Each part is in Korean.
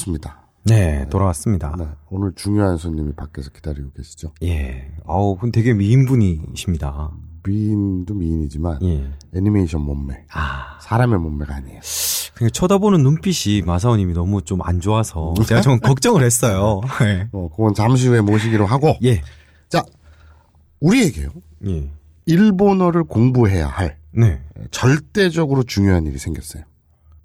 반갑습니다. 네, 돌아왔습니다. 네, 오늘 중요한 손님이 밖에서 기다리고 계시죠. 예. 아우, 분 되게 미인분이십니다. 미인도 미인이지만 예. 애니메이션 몸매, 아. 사람의 몸매가 아니에요. 그냥 쳐다보는 눈빛이 마사오님이 너무 좀 안 좋아서 제가 좀 걱정을 했어요. 예. 어, 그건 잠시 후에 모시기로 하고. 예. 자, 우리에게요. 예. 일본어를 공부해야 할 네. 절대적으로 중요한 일이 생겼어요.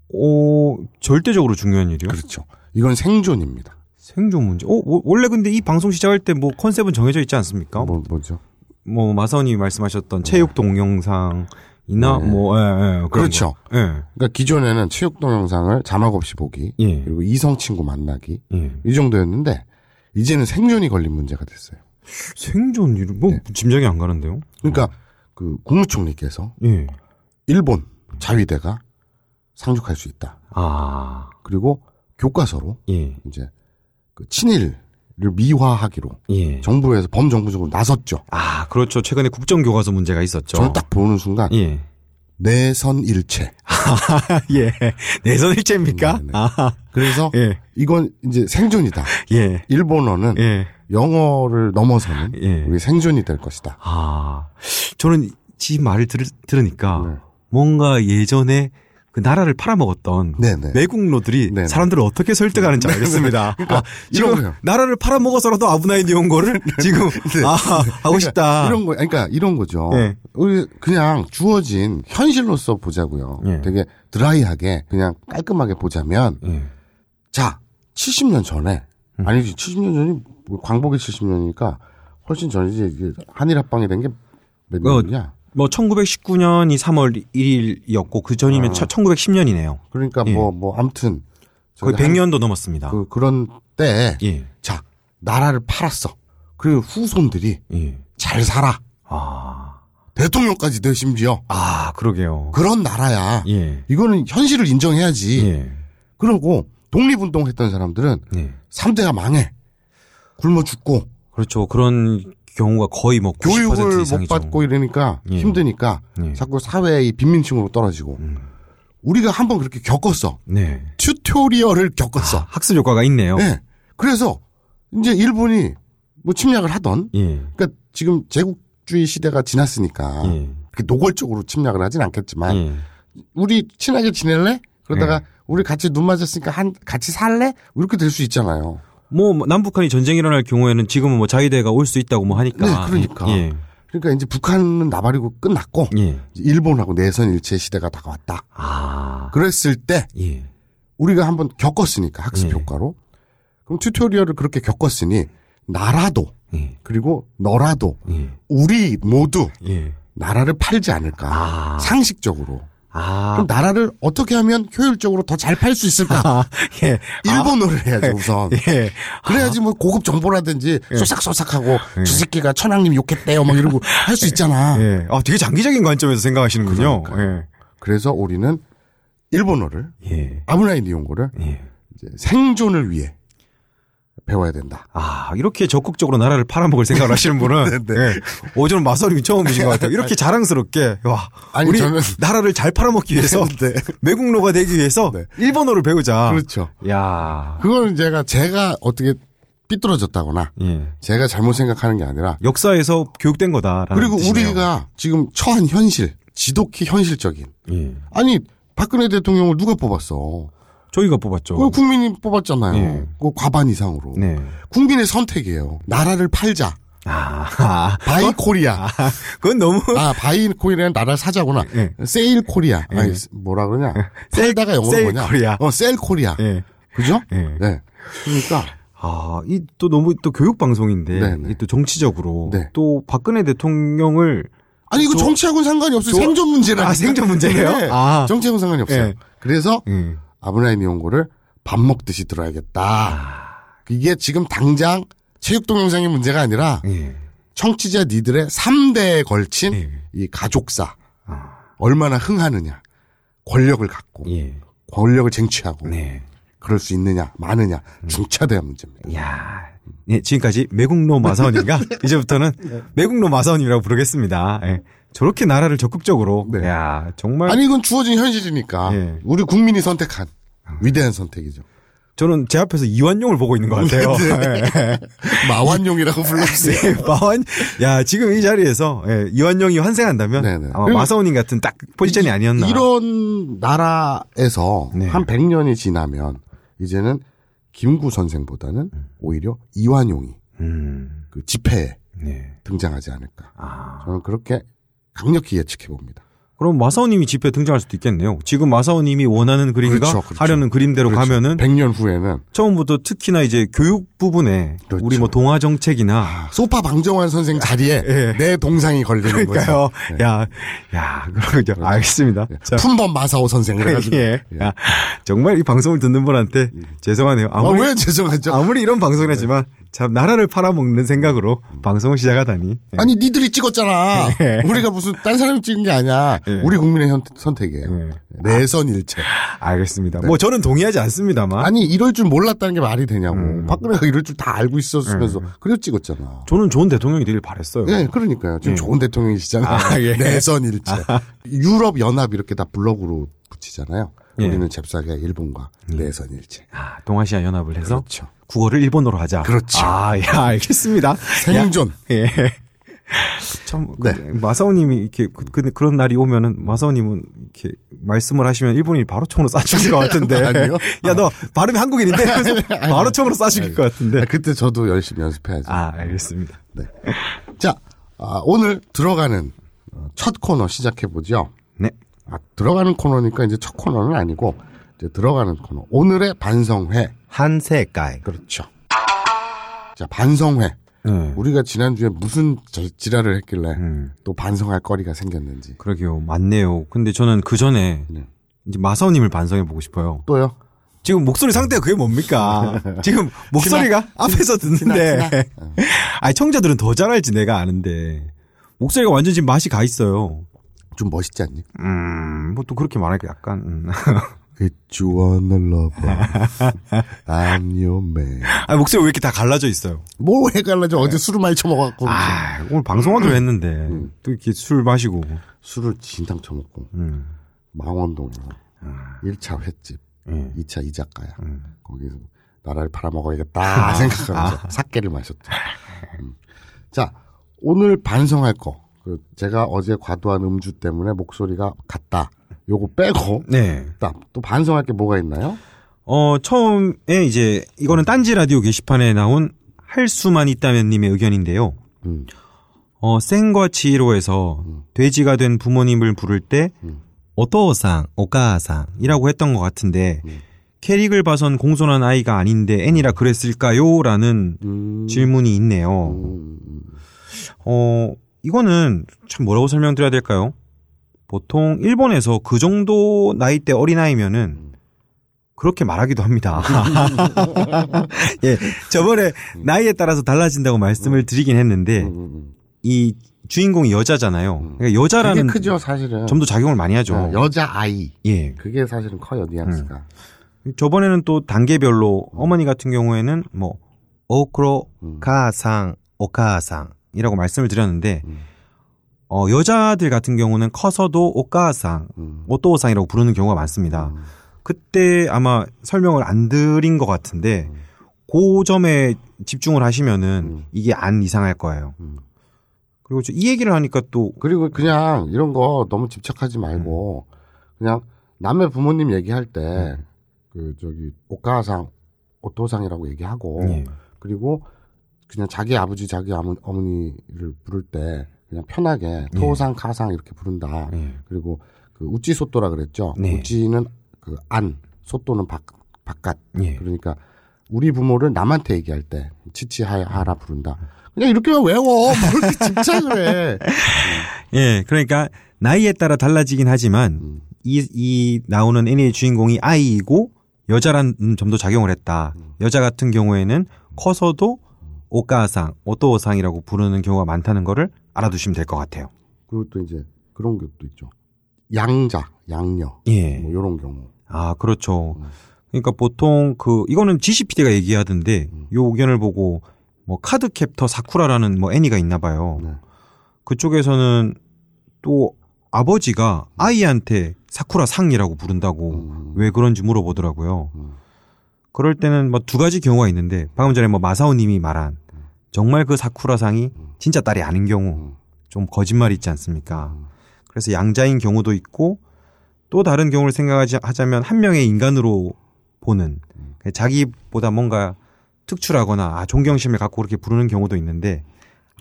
오, 절대적으로 중요한 일이요? 그렇죠. 이건 생존입니다. 생존 문제. 어, 뭐, 원래 근데 이 방송 시작할 때 뭐 컨셉은 정해져 있지 않습니까? 뭐, 뭐, 뭐죠? 마사오님이 말씀하셨던 체육 동영상 이나 네. 뭐, 예, 예. 그렇죠. 거. 예. 그러니까 기존에는 체육 동영상을 자막 없이 보기, 예. 그리고 이성 친구 만나기 예. 이 정도였는데 이제는 생존이 걸린 문제가 됐어요. 생존 일, 뭐, 네. 짐작이 안 가는데요? 그러니까 그 국무총리께서 예. 일본 자위대가 상륙할 수 있다. 아, 그리고 교과서로 예. 이제 그 친일을 미화하기로 예. 정부에서 범정부적으로 나섰죠. 아, 그렇죠. 최근에 국정교과서 문제가 있었죠. 저는 딱 보는 순간 예. 내선일체. 예. 내선일체입니까? 네, 네. 아, 그래서 예. 이건 이제 생존이다. 예. 일본어는 예. 영어를 넘어서는 예. 우리 생존이 될 것이다. 아, 저는 이 말을 들, 들으니까 네. 뭔가 예전에 그 나라를 팔아먹었던 네네. 외국노들이 네네. 사람들을 어떻게 설득하는지 알겠습니다. 아, 지금. 나라를 팔아먹어서라도 아브나이 니온고를 지금 아, 하고 싶다. 이런 거, 그러니까 이런 거죠. 예. 우리 그냥 주어진 현실로서 보자고요. 예. 되게 드라이하게 그냥 깔끔하게 보자면 예. 자 70년 전에 음. 아니지 70년 전이 뭐 광복이 70년이니까 훨씬 전이지 한일 합방이 된 게몇 어, 년이냐? 뭐 1919년이 3월 1일이었고 그 전이면 1910년이네요. 그러니까 예. 뭐뭐 아무튼 거의 저기 한- 100년도 넘었습니다. 그 그런 때 예. 자 나라를 팔았어. 그리고 후손들이 예. 잘 살아. 아. 대통령까지 돼 심지어 아, 그러게요. 그런 나라야. 예. 이거는 현실을 인정해야지. 예. 그러고 독립운동했던 사람들은 예. 3대가 망해. 굶어 죽고 그렇죠. 그런 경우가 거의 뭐90% 교육을 못. 받고 이러니까 예. 힘드니까 예. 자꾸 사회의 빈민층으로 떨어지고 음. 우리가 한번 그렇게 겪었어. 네. 튜토리얼을 겪었어. 아, 학습 효과가 있네요. 네. 그래서 이제 일본이 뭐 침략을 하던 예. 그러니까 지금 제국주의 시대가 지났으니까 예. 노골적으로 침략을 하진 않겠지만 예. 우리 친하게 지낼래? 그러다가 네. 우리 같이 눈 맞았으니까 한 같이 살래? 이렇게 될 수 있잖아요. 뭐 남북한이 전쟁이 일어날 경우에는 지금은 뭐 자위대가 올 수 있다고 뭐 하니까. 네, 그러니까. 예. 그러니까 이제 북한은 나발이고 끝났고 예. 일본하고 내선 일체 시대가 다가왔다. 아. 그랬을 때 예. 우리가 한번 겪었으니까 학습 예. 효과로 그럼 튜토리얼을 그렇게 겪었으니 나라도 예. 그리고 너라도 예. 우리 모두 예. 나라를 팔지 않을까 아. 상식적으로 아. 그럼 나라를 어떻게 하면 효율적으로 더 잘 팔 수 있을까 아, 예. 일본어를 해야지 우선 예. 그래야지 뭐 고급 정보라든지 쏘삭쏘삭하고 저 새끼가 천황님 욕했대요 막 이러고 할 수 있잖아 예. 아, 되게 장기적인 관점에서 생각하시는군요. 그래서 우리는 일본어를 예. 예. 아브라이 니온고를 예. 이제 생존을 위해 배워야 된다. 아, 이렇게 적극적으로 나라를 팔아먹을 생각을 하시는 분은 네, 예. 오전 마설이 처음이신 것 같아요. 이렇게 자랑스럽게 와, 아니, 우리 저는- 나라를 잘 팔아먹기 위해서 네. 외국노가 되기 위해서 네. 일본어를 배우자. 그렇죠. 야, 그거는 제가 제가 어떻게 삐뚤어졌다거나 예. 제가 잘못 생각하는 게 아니라 역사에서 교육된 거다라는 그리고 뜻이네요. 우리가 지금 처한 현실 지독히 현실적인 예. 아니 박근혜 대통령을 누가 뽑았어? 저희가 뽑았죠. 그거 국민이 뽑았잖아요. 예. 그 과반 이상으로. 네. 국민의 선택이에요. 나라를 팔자. 아, buy Korea. 그건 너무 아, buy Korea는 나라를 사자구나. 예. sale Korea. 아니, 뭐라 그러냐. 팔다가 영어로 sell 뭐냐. 코리아. 어, sell Korea. 예. 그죠? 예. 네. 그러니까 아, 이 또 너무 또 교육 방송인데 또 정치적으로 네. 또 박근혜 대통령을 아니 이거 저- 정치하고는 상관이 없어요. 저- 생존 문제라. 아, 생존 문제예요? 아. 정치하고는 상관이 없어요. 예. 그래서 예. 아브라함 이용고를 밥 먹듯이 아. 들어야겠다. 이게 지금 당장 체육 동영상의 문제가 아니라 예. 청취자 니들의 3대에 걸친 예. 이 가족사 아. 얼마나 흥하느냐 권력을 갖고 예. 권력을 쟁취하고 네. 그럴 수 있느냐, 많으냐, 음. 중차대한 문제입니다. 이야. 예, 지금까지 매국노 마사오님과 이제부터는 매국노 마사오님이라고 부르겠습니다. 예. 저렇게 나라를 적극적으로. 네. 야 정말. 아니, 이건 주어진 현실이니까. 예. 우리 국민이 선택한 위대한 선택이죠. 저는 제 앞에서 이완용을 보고 있는 것 같아요. 네. 예. 마완용이라고 불러주세요. 네, 마완, 야, 지금 이 자리에서, 예, 이완용이 환생한다면, 네네. 아마 그리고 마사오님 같은 딱 포지션이 아니었나. 이런 나라에서 네. 한 100년이 지나면 이제는 김구 선생보다는 오히려 이완용이 음, 그 집회에 네. 등장하지 않을까. 아. 저는 그렇게 강력히 예측해 봅니다. 그럼 마사오님이 집회에 등장할 수도 있겠네요. 지금 마사오님이 원하는 그림과 그렇죠, 그렇죠. 하려는 그림대로 가면은 100년 후에는 처음부터 특히나 이제 교육 부분에 그렇죠. 우리 뭐 동화 정책이나 소파 방정환 선생 자리에 예. 내 동상이 걸리는. 거죠. 네. 야, 야, 그러죠. 알겠습니다. 자, 품범 마사오 선생 그래가지고. 예. 야, 정말 이 방송을 듣는 분한테 죄송하네요. 아, 아무리 왜 죄송하죠? 아무리 이런 방송을 하지만 참 나라를 팔아먹는 생각으로 방송을 시작하다니. 예. 아니 니들이 찍었잖아. 예. 우리가 무슨 딴 사람이 찍은 게 아니야. 예. 우리 국민의 현- 선택이에요. 예. 내선일체. 알겠습니다. 뭐 저는 동의하지 않습니다만. 네. 아니 이럴 줄 몰랐다는 게 말이 되냐고. 음. 박근혜가 이럴 줄 다 알고 있었으면서 그래서 찍었잖아. 저는 좋은 대통령이 되길 바랬어요. 예, 그러니까요. 지금 좋은 대통령이시잖아요. 아, 예. 내선일체. 유럽 연합 이렇게 다 블럭으로 붙이잖아요. 예. 우리는 잽싸게 일본과 내선일체. 아, 동아시아 연합을 해서 그렇죠. 국어를 일본어로 하자. 그렇죠. 아, 야, 알겠습니다. 생존. 야, 예. 참, 네. 그, 마사오님이 이렇게 그, 그, 그런 날이 오면은 마사오님은 이렇게 말씀을 하시면 일본인이 바로 총으로 쏴주실 것 같은데. 아니요. 야, 너 발음이 한국인인데? 그래서 바로 총으로 쏴주실 것 같은데. 아, 그때 저도 열심히 연습해야죠. 아, 알겠습니다. 네. 자, 아, 오늘 들어가는 어, 첫 코너 시작해 보죠. 네. 아, 들어가는 코너니까 이제 첫 코너는 아니고 이제 들어가는 코너. 오늘의 반성회. 한세가이. 그렇죠. 자, 반성회. 네. 우리가 지난주에 무슨 저- 지랄을 했길래 음. 또 반성할 거리가 생겼는지. 그러게요. 맞네요. 근데 저는 그 전에 네. 이제 마사오님을 반성해 보고 싶어요. 또요? 지금 목소리 상태가 그게 뭡니까? 지금 목소리가 앞에서 듣는데. 티나, 아니, 청자들은 더 잘 알지, 내가 아는데. 목소리가 완전 지금 맛이 가 있어요. 좀 멋있지 않니? 음, 뭐 또 그렇게 말하니까 약간, 음. It's you wanna love. I'm your man. 아 목소리 왜 이렇게 다 갈라져 있어요? 뭘 해갈라져. 어제 술을 많이 처먹었고. 아, 오늘 방송하기로 했는데, 또 이렇게 술 마시고, 술을 진탕 처먹고. 음, 망원동에서 1차 횟집, 예. 2차 이자카야. 음. 거기서 나라를 팔아먹어야겠다 생각하면서 사케를 마셨죠. 음. 자, 오늘 반성할 거. 그 제가 어제 과도한 음주 때문에 목소리가 갔다. 요거 빼고 네. 딱또 반성할 게 뭐가 있나요? 어, 처음에 이제, 이거는 딴지 라디오 게시판에 나온 할 수만 있다면 님의 의견인데요. 음. 어, 생과 치히로에서 돼지가 된 부모님을 부를 때, 음. 오토상, 오가상이라고 했던 것 같은데, 음. 캐릭을 봐선 공손한 아이가 아닌데 애니라 그랬을까요? 라는 음. 질문이 있네요. 음. 어, 이거는 참 뭐라고 설명드려야 될까요? 보통 일본에서 그 정도 나이대 어린아이면은 그렇게 말하기도 합니다. 예, 저번에 나이에 따라서 달라진다고 말씀을 드리긴 했는데 음, 음. 이 주인공이 여자잖아요. 그러니까 여자라는 크죠, 사실은. 점도 작용을 많이 하죠. 어, 여자 아이. 예. 그게 사실은 커요, 뉘앙스가. 저번에는 또 단계별로 어머니 같은 경우에는 뭐 오크로 가상 오카상 이라고 말씀을 드렸는데 음. 어 여자들 같은 경우는 커서도 오카상 음. 오토상이라고 부르는 경우가 많습니다. 그때 아마 설명을 안 드린 것 같은데 그 점에 집중을 하시면은 음. 이게 안 이상할 거예요. 음. 그리고 저이 얘기를 하니까 또 그리고 그냥 이런 거 너무 집착하지 말고 그냥 남의 부모님 얘기할 때 그 저기 오가상 오토상이라고 얘기하고 예. 그리고 그냥 자기 아버지 자기 어머- 어머니를 부를 때 그냥 편하게 토상 가상 이렇게 부른다 예. 그리고 그 우찌 소또라 그랬죠 네. 우찌는 그 안 소또는 바, 바깥 예. 그러니까 우리 부모를 남한테 얘기할 때 치치하라 부른다 그냥 이렇게만 외워 뭘 이렇게 집착을 해 예, 그러니까 나이에 따라 달라지긴 하지만 음. 이, 이 나오는 애니의 주인공이 아이이고 여자라는 점도 작용을 했다. 음. 여자 같은 경우에는 커서도 오가상, 오토상이라고 부르는 경우가 많다는 거를 알아두시면 될 것 같아요. 그리고 또 이제 그런 것도 있죠. 양자, 양녀, 예. 뭐 이런 경우. 아, 그렇죠. 그러니까 보통 그 이거는 GCPD가 얘기하던데 요 의견을 보고 뭐 카드 캡터 사쿠라라는 뭐 애니가 있나 봐요. 네. 그쪽에서는 또 아버지가 아이한테 사쿠라 상이라고 부른다고 음. 왜 그런지 물어보더라고요. 음. 그럴 때는 뭐 두 가지 경우가 있는데 방금 전에 뭐 마사오 님이 말한 정말 그 사쿠라 상이 진짜 딸이 아닌 경우 음. 좀 거짓말이 있지 않습니까? 그래서 양자인 경우도 있고 또 다른 경우를 생각하자면 한 명의 인간으로 보는 자기보다 뭔가 특출하거나 아, 존경심을 갖고 그렇게 부르는 경우도 있는데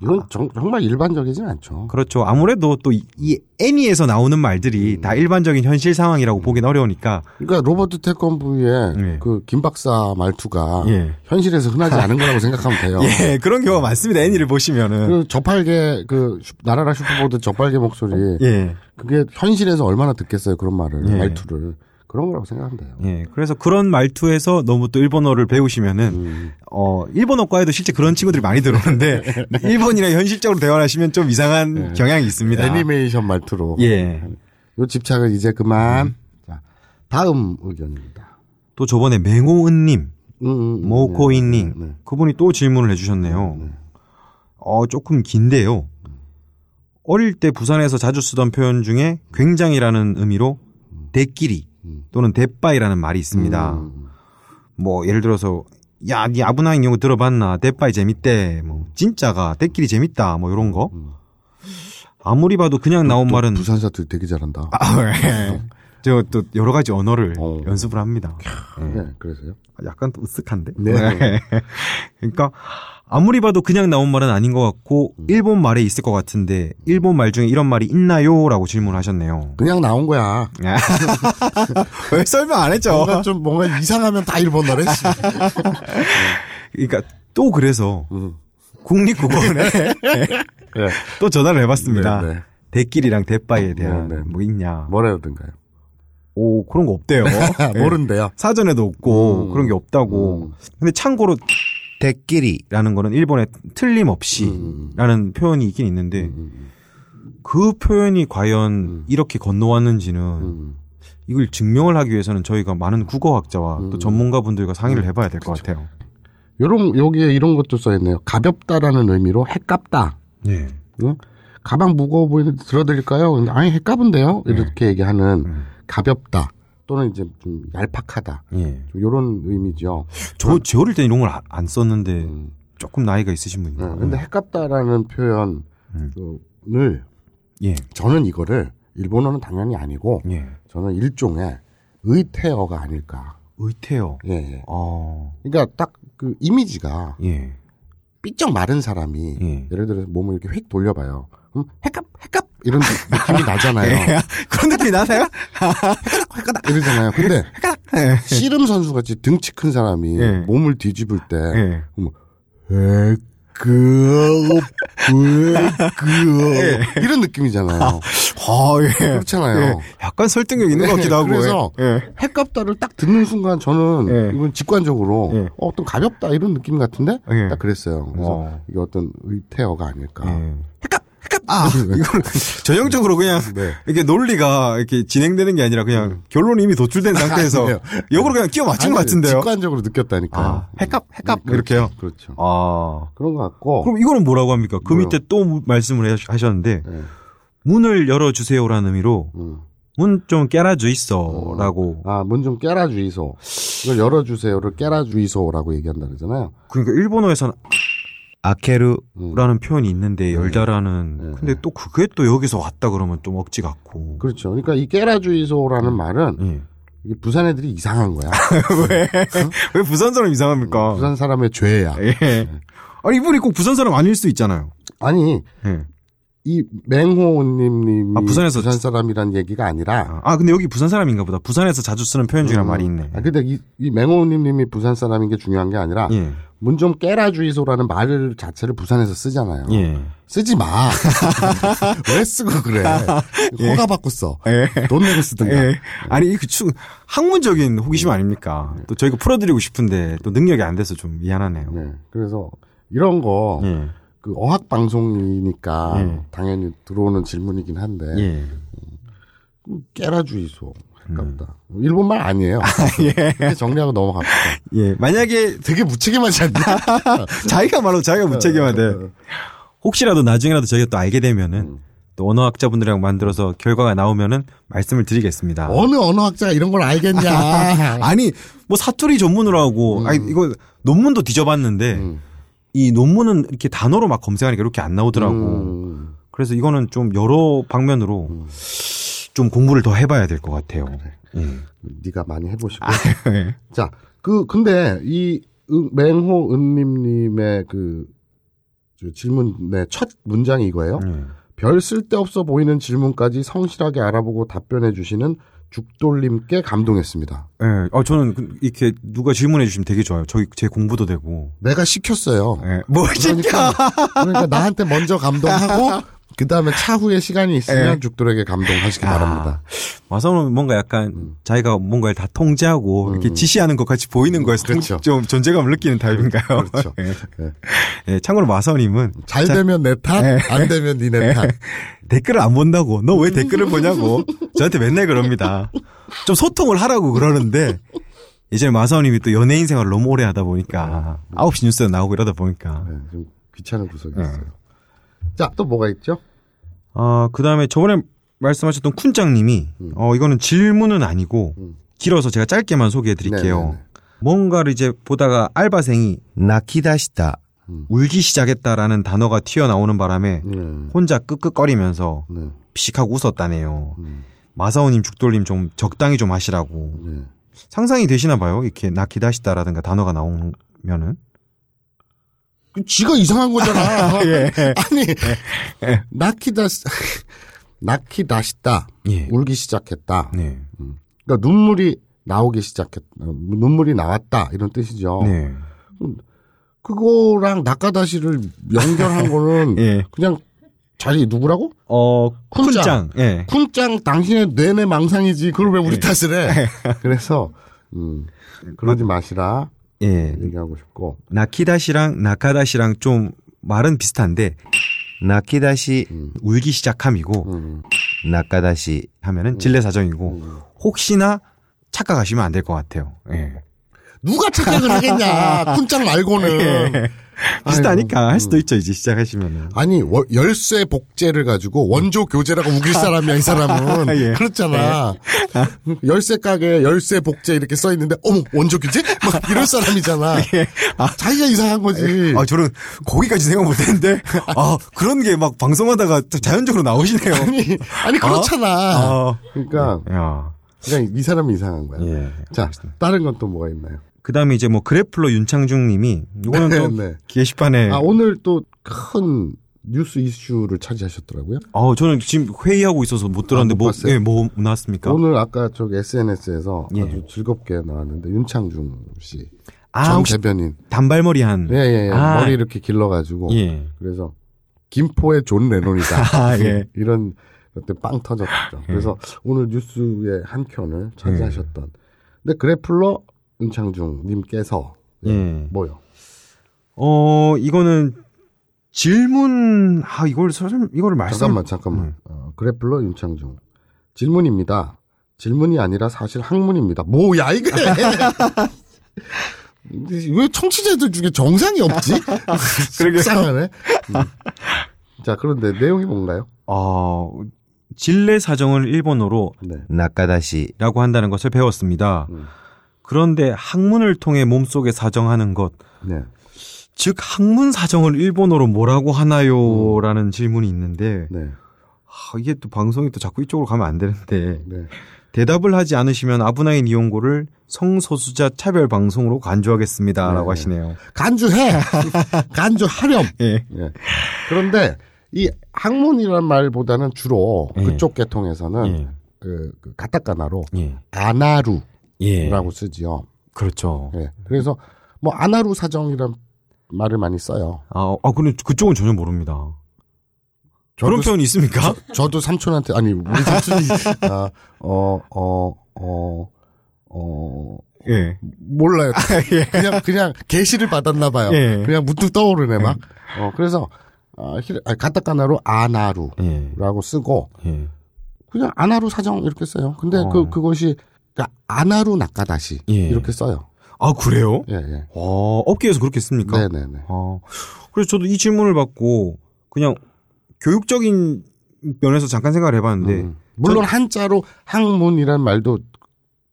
이건 정, 말 일반적이진 않죠. 그렇죠. 아무래도 또 이 애니에서 나오는 말들이 다 일반적인 현실 상황이라고 보긴 어려우니까 그러니까 로보트 태권브이 예. 그 김 박사 말투가 예. 현실에서 흔하지 않은 거라고 생각하면 돼요. 예 그런 경우가 많습니다. 애니를 보시면은 그 저팔계 그 슈- 날아라 슈퍼보드 저팔계 목소리 예. 그게 현실에서 얼마나 듣겠어요 그런 말을 예. 말투를 그런 거라고 생각하면 돼요. 예. 그래서 그런 말투에서 너무 또 일본어를 배우시면은 음. 어 일본어과에도 실제 그런 친구들이 많이 들어오는데 일본이랑 현실적으로 대화를 하시면 좀 이상한 경향이 있습니다. 애니메이션 말투로 예. 요 집착을 이제 그만. 자 다음 의견입니다. 또 저번에 맹호은님, 음, 음, 음, 모코인님 네, 네. 그분이 또 질문을 해주셨네요. 어 조금 긴데요. 어릴 때 부산에서 자주 쓰던 표현 중에 굉장이라는 의미로 대끼리 또는 대빠이라는 말이 있습니다. 음, 뭐 예를 들어서 야, 니 아브나인 영어 들어봤나? 대빠이 재밌대. 뭐 진짜가 대끼리 재밌다. 뭐 이런 거. 아무리 봐도 그냥 나온 또 말은 부산 사투리 되게 잘한다. 아, 예. 저또 여러 가지 언어를 어. 연습을 합니다. 예. 네, 그래서요. 약간 또 으쓱한데. 네. 그러니까 아무리 봐도 그냥 나온 말은 아닌 것 같고 음. 일본 말에 있을 것 같은데 일본 말 중에 이런 말이 있나요?라고 질문하셨네요. 그냥 나온 거야. 왜 설명 안 했죠? 뭔가 좀 뭔가 이상하면 다 일본어래. 씨. 그러니까 또 그래서 음. 국립국어원에 네. 또 전화를 해봤습니다. 네, 네. 대길이랑 대빠이에 대한 네, 네. 뭐 있냐? 뭐라든가요? 오 그런 거 없대요. 예. 모른대요. 사전에도 없고 음. 그런 게 없다고. 근데 참고로 대끼리라는 거는 일본에 틀림없이라는 표현이 있긴 있는데 그 표현이 과연 이렇게 건너왔는지는 음. 이걸 증명을 하기 위해서는 저희가 많은 국어학자와 음. 또 전문가분들과 상의를 해봐야 될 것 같아요. 요런 여기에 이런 것도 써 있네요. 가볍다라는 의미로 해깝다. 네. 응? 가방 무거워 보이는데 들어드릴까요? 아니 해깝은데요? 이렇게 얘기하는 가볍다 또는 이제 좀 얄팍하다. 예. 좀 요런 의미죠. 저, 제 어릴 때 이런 걸 안 썼는데 음. 조금 나이가 있으신 분이. 네, 근데 해깝다라는 표현을 예. 저는 이거를 일본어는 당연히 아니고 예. 저는 일종의 의태어가 아닐까. 의태요. 예, 예. 어. 그러니까 딱 그 이미지가 예. 삐쩍 마른 사람이 예. 예를 들어서 몸을 이렇게 휙 돌려봐요. 그럼 해깝 해깝 이런 느낌이 나잖아요. 그런 느낌이 나세요? 이러잖아요. 근데 예. 씨름 선수 같이 등치 큰 사람이 예. 몸을 뒤집을 때 예. 그, 그, 이런 느낌이잖아요. 아, 예. 그렇잖아요. 예. 약간 설득력 있는 것 같기도 하고. 그래서 예. 해깝다를 딱 듣는 순간 저는 예. 이건 직관적으로 예. 어, 어떤 가볍다 이런 느낌 같은데 예. 딱 그랬어요. 그래서 어. 이게 어떤 의태어가 아닐까. 예. 아, 이거는 전형적으로 그냥 네. 이게 논리가 이렇게 진행되는 게 아니라 그냥 결론이 이미 도출된 상태에서. 역으로 그냥 끼워 맞춘 것 아니, 같은데요. 직관적으로 느꼈다니까요. 아, 핵값, 핵값 그렇죠. 이렇게요. 그렇죠. 아. 그런 것 같고. 그럼 이거는 뭐라고 합니까? 그 뭐요? 밑에 또 말씀을 하셨- 하셨는데 예. 문을 열어 주세요라는 의미로 음. 문좀 깨라져 있어라고. 아, 문 좀 깨라 주이소. 이걸 열어주세요를 깨라 주이소라고 얘기한다 그러잖아요. 그러니까 일본어에서는 아케르라는 음. 표현이 있는데 열다라는. 네. 근데 또 그게 또 여기서 왔다 그러면 좀 억지 같고. 그렇죠. 그러니까 이 깨라 주이소라는 말은 예. 이게 부산 애들이 이상한 거야. 왜? 왜 부산 사람 이상합니까? 부산 사람의 죄야. 예. 아니 이분이 꼭 부산 사람 아닐 수 있잖아요. 아니 예. 이 맹호님님이 아, 부산에서 부산 사람이란 얘기가 아니라. 아 근데 여기 부산 사람인가 보다. 부산에서 자주 쓰는 표현 중에 음. 말이 있네. 아, 근데 이, 이 맹호님님이 부산 사람인 게 중요한 게 아니라 예. 문좀 깨라 주이소라는 말을 자체를 부산에서 쓰잖아요. 예. 쓰지 마. 왜 쓰고 그래? 허가 받고 써. 예. 돈 내고 쓰든가. 예. 아니, 이그 추, 학문적인 호기심 아닙니까? 또 저희가 풀어드리고 싶은데 또 능력이 안 돼서 좀 미안하네요. 네. 그래서 이런 거, 예. 그 어학 방송이니까 예. 당연히 들어오는 질문이긴 한데 예. 깨라 주이소, 아깝다. 일본말 아니에요. 이렇게 정리하고 넘어갑시다. 예. 만약에 되게 무책임하지 않냐? 자기가 말로 자기가 무책임한데 혹시라도 나중에라도 저희가 또 알게 되면은 음. 또 언어학자분들이랑 만들어서 결과가 나오면은 말씀을 드리겠습니다. 어느 언어학자가 이런 걸 알겠냐? 아니 뭐 사투리 전문으로 하고 아니 이거 논문도 뒤져봤는데 음. 이 논문은 이렇게 단어로 막 검색하니까 이렇게 안 나오더라고. 음. 그래서 이거는 좀 여러 방면으로 좀 공부를 더 해봐야 될 것 같아요. 예. 네가 많이 해보시고. 예. 자, 그 근데 이 은- 맹호 은님님의 그, 저 질문의 첫 문장이 이거예요. 예. 별 쓸데없어 보이는 질문까지 성실하게 알아보고 답변해 주시는 죽돌님께 감동했습니다. 예. 어, 저는 그- 이렇게 누가 질문해 주시면 되게 좋아요. 저희 제 공부도 되고. 내가 시켰어요. 예. 뭐 진짜. 그러니까, 그러니까 나한테 먼저 감동하고 그 다음에 차후에 시간이 있으면 예. 죽돌에게 감동하시기 바랍니다. 마사오는 뭔가 약간 자기가 뭔가를 다 통제하고 이렇게 지시하는 것 같이 보이는 거에서 통- 음. 그렇죠. 좀 존재감을 느끼는 타입인가요? 그렇죠. 예. 예. 예, 참고로 마사오님은 잘 자- 되면 내 탓, 예. 안 되면 니네 탓. 댓글을 안 본다고 너 왜 댓글을 보냐고 저한테 맨날 그럽니다. 좀 소통을 하라고 그러는데 예전에 마사오님이 또 연예인 생활을 너무 오래 하다 보니까 9시 뉴스에 나오고 이러다 보니까 네, 좀 귀찮은 구석이 예. 있어요. 자, 또 뭐가 있죠? 아, 그 다음에 저번에 말씀하셨던 쿤짱님이, 어, 이거는 질문은 아니고, 음. 길어서 제가 짧게만 소개해 드릴게요. 네네네. 뭔가를 이제 보다가 알바생이 나키다시다. 울기 시작했다라는 단어가 튀어나오는 바람에 네. 혼자 끄끄거리면서 네. 피식하고 웃었다네요. 음. 마사오님, 죽돌님 좀 적당히 좀 하시라고. 네. 상상이 되시나 봐요? 이렇게 나키다시다라든가 단어가 나오면은? 그 지가 이상한 거잖아. 예. 아니, 나키다, 나키 다시다. 예. 울기 시작했다. 네. 그러니까 눈물이 나오기 시작했다. 눈물이 나왔다. 이런 뜻이죠. 네. 그거랑 낙가다시를 연결한 거는 예. 그냥 자리 누구라고? 어, 쿤짱. 쿤짱. 예. 쿤짱 당신의 뇌내 망상이지. 그걸 왜 네. 우리 탓을 해? 그래서 음, 그러지 마시라 예. 얘기하고 싶고. 나키다시랑 나카다시랑 좀 말은 비슷한데 나키다시, 울기 시작함이고 음, 음. 나카다시. 하면은 진례 사정이고 혹시나 착각하시면 안 될 것 같아요. 예. 누가 착각을 하겠냐? 쿤짱 말고는. 비슷하니까 아이고, 할 수도 음. 있죠 이제 시작하시면은. 아니 월- 열쇠 복제를 가지고 원조 교재라고 우길 사람이야 이 사람은. 예. 그렇잖아. 열쇠 가게 열쇠 복제 이렇게 써 있는데 어머 원조 교재? 막 이럴 사람이잖아. 자기가 이상한 거지. 아 저는 거기까지 생각 못했는데. 아 그런 게 막 방송하다가 또 자연적으로 나오시네요. 아니 아니 그렇잖아. 아, 그러니까 야. 그냥 이 사람이 이상한 거야. 예. 자 다른 건 또 뭐가 있나요 그 다음에 이제 뭐 그래플러 윤창중 님이 이거는 또 네. 게시판에 아 오늘 또 큰 뉴스 이슈를 차지하셨더라고요 어 저는 지금 회의하고 있어서 못 들었는데 아, 못 뭐? 예, 뭐 나왔습니까? 오늘 아까 저기 SNS에서 예. 아주 즐겁게 나왔는데 윤창중 씨아전 혹시 대변인 단발머리 한 예, 예, 예. 아. 머리 이렇게 길러가지고. 예. 그래서, 김포의 존 레논이다. 아, 예. 이런, 그때 빵 터졌죠. 그래서 오늘 뉴스의 한 켠을 차지하셨던. 근데 grappler 윤창중님께서. 예. 뭐요? 어, 이거는 질문, 아, 이걸 설명, 이거를 말씀. 잠깐만, 잠깐만. 음. 어, grappler 윤창중. 질문입니다. 질문이 아니라 사실 학문입니다. 뭐야, 이게! 왜 청취자들 중에 정상이 없지? 그러게. 음. 자, 그런데 내용이 뭔가요? 어, 진례 사정을 일본어로 네. 나카다시. 라고 한다는 것을 배웠습니다. 음. 그런데 학문을 통해 몸속에 사정하는 것, 네. 즉 학문 사정을 일본어로 뭐라고 하나요? 라는 질문이 있는데 네. 아, 이게 또 방송이 또 자꾸 이쪽으로 가면 안 되는데 네. 대답을 하지 않으시면 아브나인 이용고를 성소수자 차별 방송으로 간주하겠습니다라고 네. 하시네요. 간주해. 간주하렴. 예. 예. 그런데 이 학문이란 말보다는 주로 예. 그쪽 계통에서는 예. 그, 그 가타카나로 예. 아나루 라고 예. 쓰지요. 그렇죠. 예. 그래서 뭐 아나루 사정이란 말을 많이 써요. 아, 아 근데 그쪽은 전혀 모릅니다. 그런 표현이 있습니까? 저 도 삼촌한테 아니 우리 삼촌이 아, 어, 어, 어, 어, 예. 몰라요. 그냥 그냥 계시를 받았나 봐요. 예. 그냥 문득 떠오르네 막. 어, 그래서 아, 히- 아, 가타카나로 아나루라고 예. 쓰고 예. 그냥 아나루 사정 이렇게 써요. 근데 어. 그 그것이 그러니까 아나루 나카다시 예. 이렇게 써요. 아 그래요? 예, 예. 어, 업계에서 그렇게 씁니까? 네, 네, 네. 어, 그래서 저도 이 질문을 받고 그냥 교육적인 면에서 잠깐 생각을 해봤는데 음. 물론 한자로 학문이라는 말도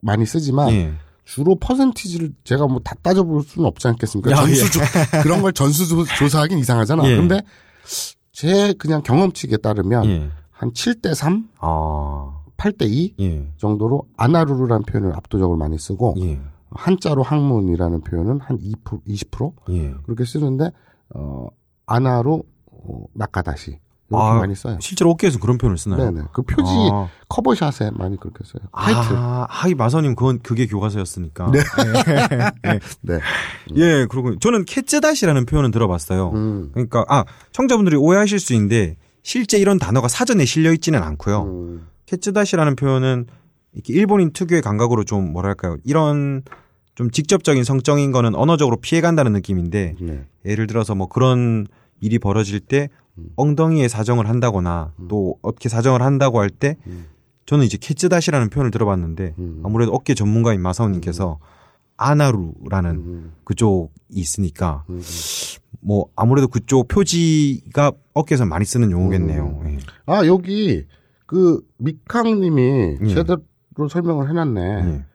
많이 쓰지만 예. 주로 퍼센티지를 제가 뭐 다 따져볼 수는 없지 않겠습니까? 야, 전수 조, 그런 걸 전수 조- 조사하긴 이상하잖아. 예. 근데 제 그냥 경험칙에 따르면 예. 한 7대 3, 아, 8대 2 예. 정도로 아나루루라는 표현을 압도적으로 많이 쓰고 예. 한자로 학문이라는 표현은 한 2%, 20% 예. 그렇게 쓰는데 어 아나로 어, 나카다시 이렇게 아, 많이 써요. 실제로 업계에서 그런 표현을 쓰나요? 네네. 그 표지 아. cover shot에 많이 그렇게 써요. 타이틀. 아, 하이 마선님 그건 그게 교과서였으니까. 네. 예. 네. 예, 그리고 저는 캐츠다시라는 표현은 들어봤어요. 음. 그러니까 아 청자분들이 오해하실 수 있는데 실제 이런 단어가 사전에 실려 있지는 않고요. 음. 캐츠다시라는 표현은 이렇게 일본인 특유의 감각으로 좀 뭐랄까요 이런 좀 직접적인 성적인 거는 언어적으로 피해간다는 느낌인데 네. 예를 들어서 뭐 그런 일이 벌어질 때 엉덩이에 사정을 한다거나 또 어떻게 사정을 한다고 할때 저는 이제 캐츠다시라는 표현을 들어봤는데 음. 아무래도 업계 전문가인 마사오님께서 아나루라는 음. 그쪽이 있으니까 음. 뭐 아무래도 그쪽 표지가 업계에서 많이 쓰는 용어겠네요. 예. 아 여기 그 미캉님이 예. 제대로 설명을 해놨네. 예.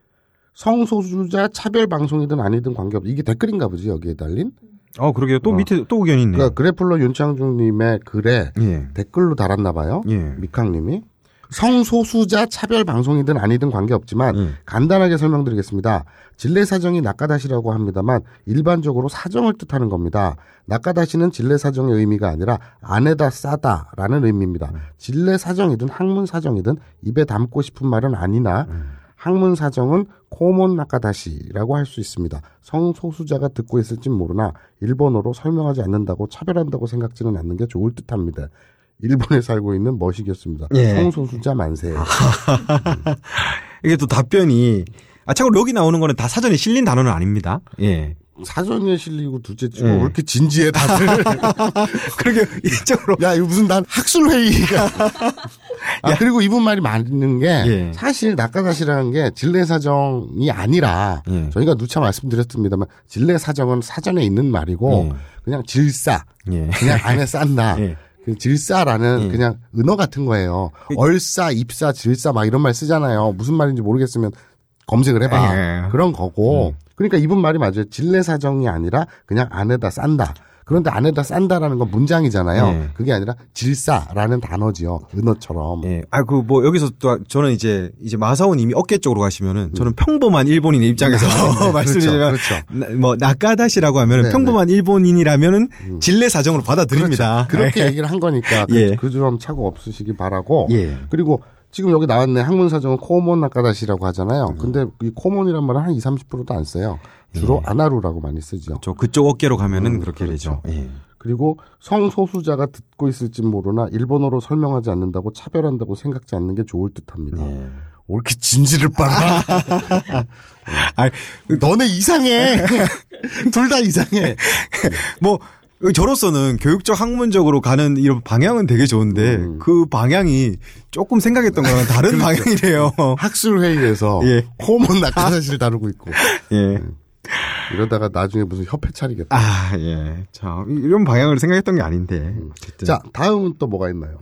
성소수자 차별 방송이든 아니든 관계없. 이게 댓글인가 보지 여기에 달린. 어 그러게요. 또 어. 밑에 또 의견이 있네요. 그러니까 그래플러 윤창중님의 글에 예. 댓글로 달았나 봐요. 예. 미캉님이 성소수자 차별 방송이든 아니든 관계없지만 예. 간단하게 설명드리겠습니다. 진례 사정이 낙가다시라고 합니다만 일반적으로 사정을 뜻하는 겁니다. 낙가다시는 진례 사정의 의미가 아니라 안에다 싸다라는 의미입니다. 진례 사정이든 학문 사정이든 입에 담고 싶은 말은 아니나 학문 사정은 코몬 낙가다시라고 할 수 있습니다. 성소수자가 듣고 있을진 모르나 일본어로 설명하지 않는다고 차별한다고 생각지는 않는 게 좋을 듯합니다. 일본에 살고 있는 머시기였습니다. 예. 성소수자 만세. 이게 또 답변이 아 참고로 여기 나오는 거는 다 사전에 실린 단어는 아닙니다. 예. 사전에 실리고 둘째 치고 예. 왜 이렇게 진지해 다들. 그러게 이쪽으로 야, 이거 무슨 난 학술 회의가. 아, 그리고 이분 말이 맞는 게 예. 사실 낙가다시라는 게 진례 사정이 아니라 예. 저희가 누차 말씀드렸습니다만 진례 사정은 사전에 있는 말이고 예. 그냥 질사 예. 그냥 안에 싼다. 예. 그 질사라는 예. 그냥 은어 같은 거예요. 얼싸, 입사, 질사 막 이런 말 쓰잖아요. 무슨 말인지 모르겠으면 검색을 해봐. 예. 그런 거고. 그러니까 이분 말이 맞아요. 진례 사정이 아니라 그냥 안에다 싼다. 그런데 안에다 싼다라는 건 문장이잖아요. 예. 그게 아니라 질사라는 단어지요. 은어처럼. 예. 아, 그, 뭐, 여기서 또, 저는 이제, 이제 마사오님이 님이 어깨 쪽으로 가시면은, 저는 평범한 일본인의 입장에서 말씀드리면, 음. 그렇죠. 나- 뭐, 나카다시라고 하면은, 네, 평범한 일본인이라면은, 진례 사정으로 받아들입니다. 그렇죠. 그렇게 얘기를 한 거니까 예. 그점 차고 없으시기 바라고. 예. 그리고 지금 여기 나왔네. 학문사정은 코몬 낙가다시라고 하잖아요. 음. 근데 이 코몬이란 말은 한 20, 30%도 안 써요. 주로 예. 아나루라고 많이 쓰죠. 저 그쪽 어깨로 가면은 음, 그렇게 그렇죠. 되죠. 예. 그리고 성소수자가 듣고 있을지 모르나 일본어로 설명하지 않는다고 차별한다고 생각지 않는 게 좋을 듯합니다. 예. 왜 이렇게 진지를 빨아? 아, 너네 이상해. 둘 다 이상해. 뭐, 저로서는 교육적 학문적으로 가는 이런 방향은 되게 좋은데, 음. 그 방향이 조금 생각했던 거랑 다른 방향이래요. 학술 회의에서 예. 코몬 낙가다시를 다루고 있고 예. 이러다가 나중에 무슨 협회 차리겠다. 아, 예. 자, 이런 방향을 생각했던 게 아닌데. 어쨌든. 자, 다음은 또 뭐가 있나요?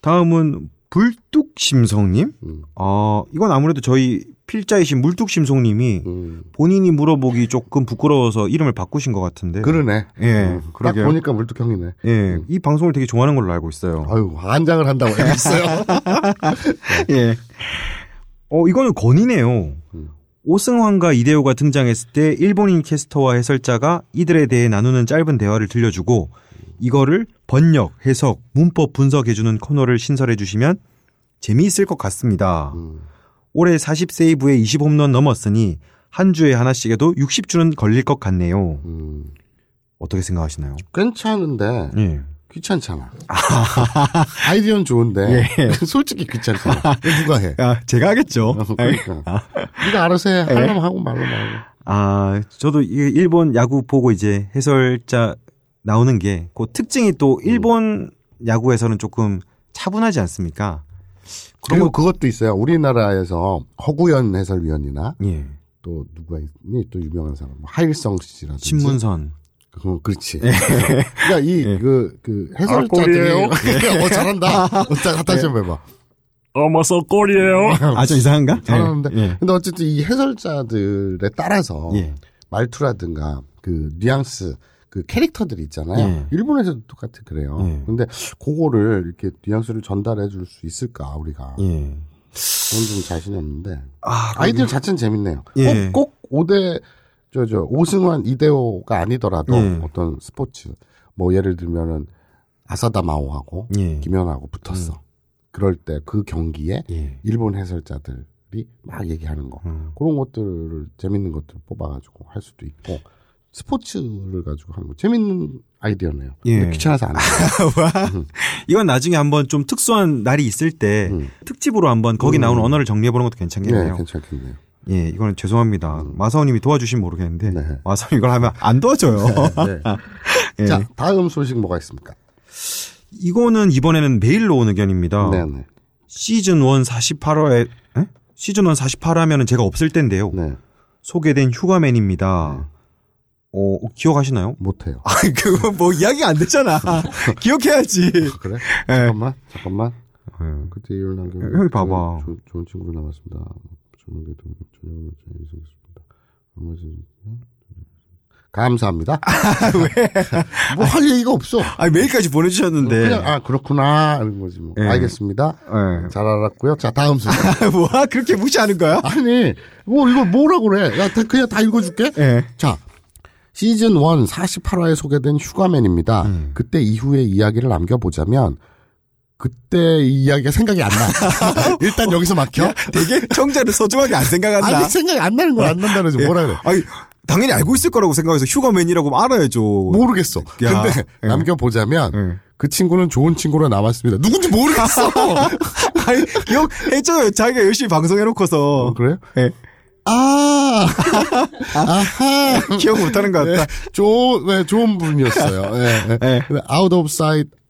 다음은 불뚝심성님. 음. 어, 이건 아무래도 저희 필자이신 물뚝심성님이 음. 본인이 물어보기 조금 부끄러워서 이름을 바꾸신 것 같은데. 그러네. 예, 음, 딱. 보니까 물뚝형이네. 예, 이 방송을 되게 좋아하는 걸로 알고 있어요. 아유, 한장을 한다고 했어요. 예. 어, 이거는 건이네요. 오승환과 이대호가 등장했을 때 일본인 캐스터와 해설자가 이들에 대해 나누는 짧은 대화를 들려주고 이거를 번역, 해석, 문법 분석해주는 코너를 신설해 주시면 재미있을 것 같습니다. 올해 40세이브에 20홈런 넘었으니 한 주에 하나씩에도 60주는 걸릴 것 같네요. 음, 어떻게 생각하시나요? 괜찮은데 예. 귀찮잖아. 아이디어는 좋은데 예. 솔직히 귀찮잖아. 누가 해? 아, 제가 하겠죠. 그러니까. 네가 알아서 해. 하려면 하고 말로 말고. 아, 저도 이 일본 야구 보고 이제 해설자 나오는 게 그 특징이 또 일본 야구에서는 조금 차분하지 않습니까? 그리고 그것도 있어요. 우리나라에서 허구연 해설위원이나 예. 또 누가 있니? 또 유명한 사람. 뭐 하일성 씨라든지. 신문선. 그 그렇지. 그러니까 이그그 해설자들이 어 잘한다. 어, 자, 다시 한번 해봐. 어머서 꼴이에요. 아, 좀 이상한가? 잘하는데. 예. 근데 어쨌든 이 해설자들에 따라서 예. 말투라든가 그 뉘앙스 그 캐릭터들이 있잖아요. 예. 일본에서도 똑같이 그래요. 예. 근데 그거를 이렇게 뉘앙스를 전달해 줄 수 있을까 우리가. 예. 그건 좀 자신이 없는데. 아, 아이디어 자체는 재밌네요. 예. 꼭, 꼭 5대, 저, 저, 오승환, 이대호가 아니더라도 예. 어떤 스포츠, 뭐 예를 들면은 아사다 마오하고 예. 김연하고 붙었어. 그럴 때 그 경기에 예. 일본 해설자들이 막 얘기하는 거. 음. 그런 것들을, 재밌는 것들을 뽑아가지고 할 수도 있고, 스포츠를 가지고 하는 거. 재밌는 아이디어네요. 예. 귀찮아서 안 해요. 이건 나중에 한번 좀 특수한 날이 있을 때 음. 특집으로 한번 거기 나오는 언어를 정리해 보는 것도 괜찮겠네요. 네, 괜찮겠네요. 예, 이거는 죄송합니다. 마사오님이 도와주시면 모르겠는데 네. 마사오 이걸 하면 안 도와줘요. 네. 예. 자, 다음 소식 뭐가 있습니까? 이거는 이번에는 메일로 온 의견입니다. 네네. 시즌 1 48화에 시즌 1 48화면은 제가 없을 텐데요. 네. 소개된 휴가맨입니다. 어, 기억하시나요? 못해요. 아, 그거 뭐 이야기가 안 되잖아. 기억해야지. 그래? 예. 잠깐만, 잠깐만. 예. 그때 이율 남겨. 형이 봐봐. 좋은, 좋은 친구로 남았습니다. 잘 이승했습니다. 나머지 감사합니다. 왜? 뭐 할 얘기가 없어. 아, 메일까지 보내주셨는데. 그냥 아 그렇구나 하는 거지 뭐. 예. 알겠습니다. 예. 잘 알았고요. 자 다음 소식. 뭐야? 그렇게 무시하는 거야? 아니 뭐 이거 뭐라고 그래? 야 다- 그냥 다 읽어줄게. 예. 자 시즌 1 48화에 소개된 휴가맨입니다. 음. 그때 이후의 이야기를 남겨보자면 그때 이 이야기가 생각이 안 나. 일단 여기서 막혀. 되게 청자를 소중하게 안 생각한다. 아니 생각이 안 나는 걸안 난다는 지 뭐라 그래. 아니, 당연히 알고 있을 거라고 생각해서 휴가맨이라고 알아야죠. 모르겠어. 야. 근데 예. 남겨보자면 예. 그 친구는 좋은 친구로 남았습니다. 누군지 모르겠어. 아니, 기억해줘요. 자기가 열심히 방송해놓고서. 어, 그래요? 예. 아, 아하. 기억 못하는 것 같다. 좋은, 네, 좋은 분이었어요. 예, 예. 예. 근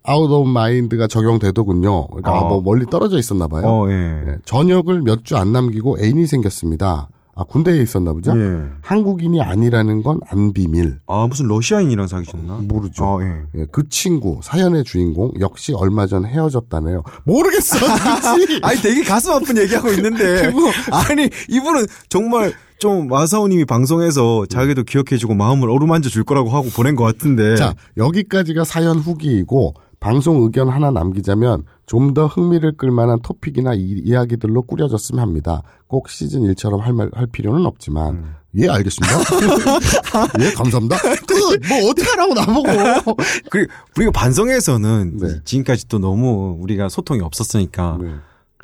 out of mind가 적용되더군요. 그러니까 어. 뭐 멀리 떨어져 있었나 봐요. 어, 예. 예, 전역을 몇 주 안 남기고 애인이 생겼습니다. 아, 군대에 있었나 보죠? 예. 한국인이 아니라는 건 안 비밀. 아, 무슨 러시아인이랑 사귀셨나? 모르죠. 아, 예. 예, 그 친구, 사연의 주인공, 역시 얼마 전 헤어졌다네요. 모르겠어? 아니, 되게 가슴 아픈 얘기하고 있는데. 아니, 이분은 정말 좀 마사오님이 방송에서 자기도 기억해주고 마음을 어루만져 줄 거라고 하고 보낸 것 같은데. 자, 여기까지가 사연 후기이고, 방송 의견 하나 남기자면, 좀 더 흥미를 끌만한 토픽이나 이, 이야기들로 꾸려졌으면 합니다. 꼭 시즌 1처럼 할, 말, 할 필요는 없지만, 음. 예, 알겠습니다. 예, 감사합니다. 끝! 뭐, 어떻게 하라고 나보고. 그리고 우리가 반성에서는 네. 지금까지 또 너무 우리가 소통이 없었으니까 네.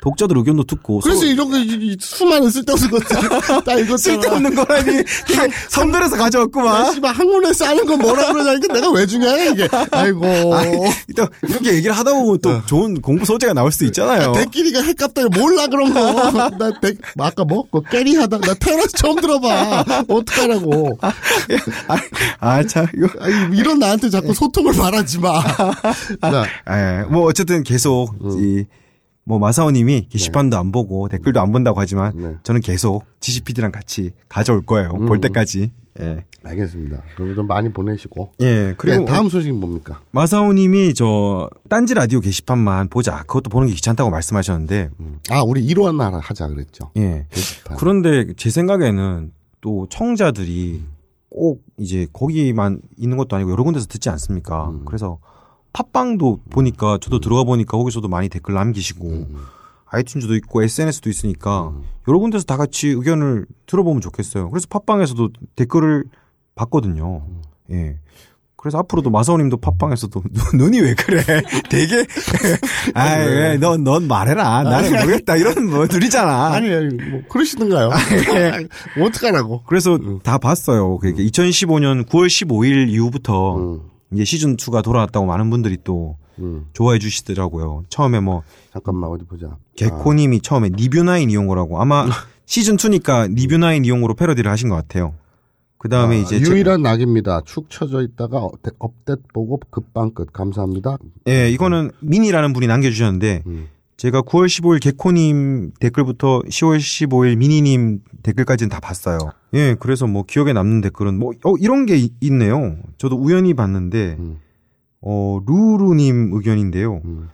독자들 의견도 듣고 그래서 서로 이런 거, 이- 이 수많은 쓸데없는 다 읽었잖아. 쓸데없는 거라니 선별해서 아, 가져왔구만. 씨발, 학문에 싸는 건 뭐라 그러냐니까 내가 왜 중요해, 이게. 아이고. 또 이렇게 얘기를 하다 보면 또 좋은 공부 소재가 나올 수도 있잖아요. 대끼리가 핵값다 몰라 그런 거. 나 대, 아까 뭐? 그 깨리 하다 나 태어나서 처음 들어봐. 어떡하라고. 아, 참, 이거. 아니, 이런 나한테 자꾸 소통을 바라지 마. 자, 예, 뭐 어쨌든 계속 음. 이 뭐 마사오님이 게시판도 안 보고 댓글도 안 본다고 하지만 네. 저는 계속 지시피디랑 같이 가져올 거예요. 볼 때까지. 예. 알겠습니다. 그럼 좀 많이 보내시고. 예. 그리고 네, 다음 소식은 뭡니까? 마사오님이 저 딴지 라디오 게시판만 보자. 그것도 보는 게 귀찮다고 말씀하셨는데. 아, 우리 1화 하나 하자 그랬죠. 예. 게시판. 그런데 제 생각에는 또 청자들이 꼭 이제 거기만 있는 것도 아니고 여러 군데서 듣지 않습니까? 음. 그래서 팟빵도 보니까 저도 들어가 보니까 거기서도 많이 댓글 남기시고 음. 아이튠즈도 있고 SNS도 있으니까 여러 군데서 다 같이 의견을 들어보면 좋겠어요. 그래서 팟빵에서도 댓글을 봤거든요. 음. 예. 그래서 앞으로도 마사오님도 팟빵에서도 눈- 눈이 왜 그래? 되게 왜, 넌, 넌 말해라. 나는 모르겠다. 이런 뭐 둘이잖아. 아니, 뭐, 그러시든가요. 뭐 어떡하라고. 그래서 다 봤어요. 그게 2015년 9월 15일 이후부터 음, 이제 시즌 2가 돌아왔다고 많은 분들이 또 음. 좋아해 주시더라고요. 처음에 뭐 잠깐만, 어디 보자. 개코님이 처음에 리뷰나인 이용호라고 아마 시즌 2니까 리뷰나인 이용호로 패러디를 하신 것 같아요. 그 다음에 아, 이제 유일한 낙입니다. 축 쳐져 있다가 업데- 업데이트 보고 급방 끝. 감사합니다. 제, 예 이거는 민이라는 분이 남겨주셨는데 음. 제가 9월 15일 개코님 댓글부터 10월 15일 미니님 댓글까지는 다 봤어요. 예, 그래서 뭐 기억에 남는 댓글은 뭐, 어, 이런 게 있- 있네요. 저도 우연히 봤는데, 음. 어, 루루님 의견인데요. 음.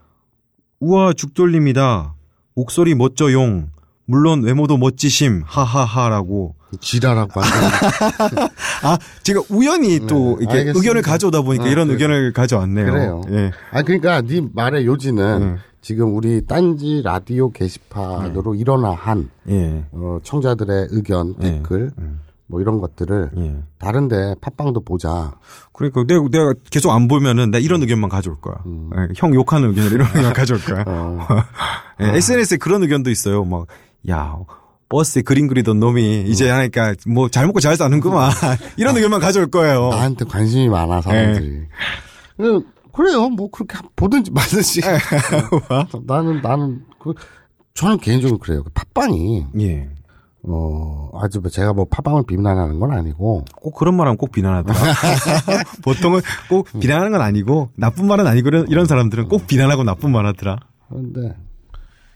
우와, 죽돌림이다. 목소리 멋져용. 물론 외모도 멋지심. 하하하라고. 지랄하고 아, 제가 우연히 또 네, 이렇게 알겠습니다. 의견을 가져오다 보니까 아, 이런 그래. 의견을 가져왔네요. 그래요. 예. 아 그러니까 네 말의 요지는 음. 지금 우리 딴지 라디오 게시판으로 일어나 한 예. 어, 청자들의 의견 예. 댓글 음. 뭐 이런 것들을 예. 다른데 팟빵도 보자. 그러니까 내가, 내가 계속 안 보면은 나 이런 의견만 가져올 거야. 예, 형 욕하는 의견 이런 의견 가져올 거야. 어, 예, SNS에 그런 의견도 있어요. 막, 야, 버스에 그림 그리던 놈이 이제 하니까 뭐 잘 먹고 잘 사는구만. 이런 의견만 가져올 거예요. 나한테 관심이 많아 사람들이. 그, 그래요. 뭐 그렇게 보든지 말든지. 어, 나는 나는 그 저는 개인적으로 그래요. 그 팟빵이 예. 어 아주 뭐 제가 뭐 팟빵을 비난하는 건 아니고 꼭 그런 말 하면 꼭 비난하더라. 보통은 꼭 비난하는 건 아니고 나쁜 말은 아니고 이런, 사람들은 꼭 비난하고 나쁜 말 하더라. 그런데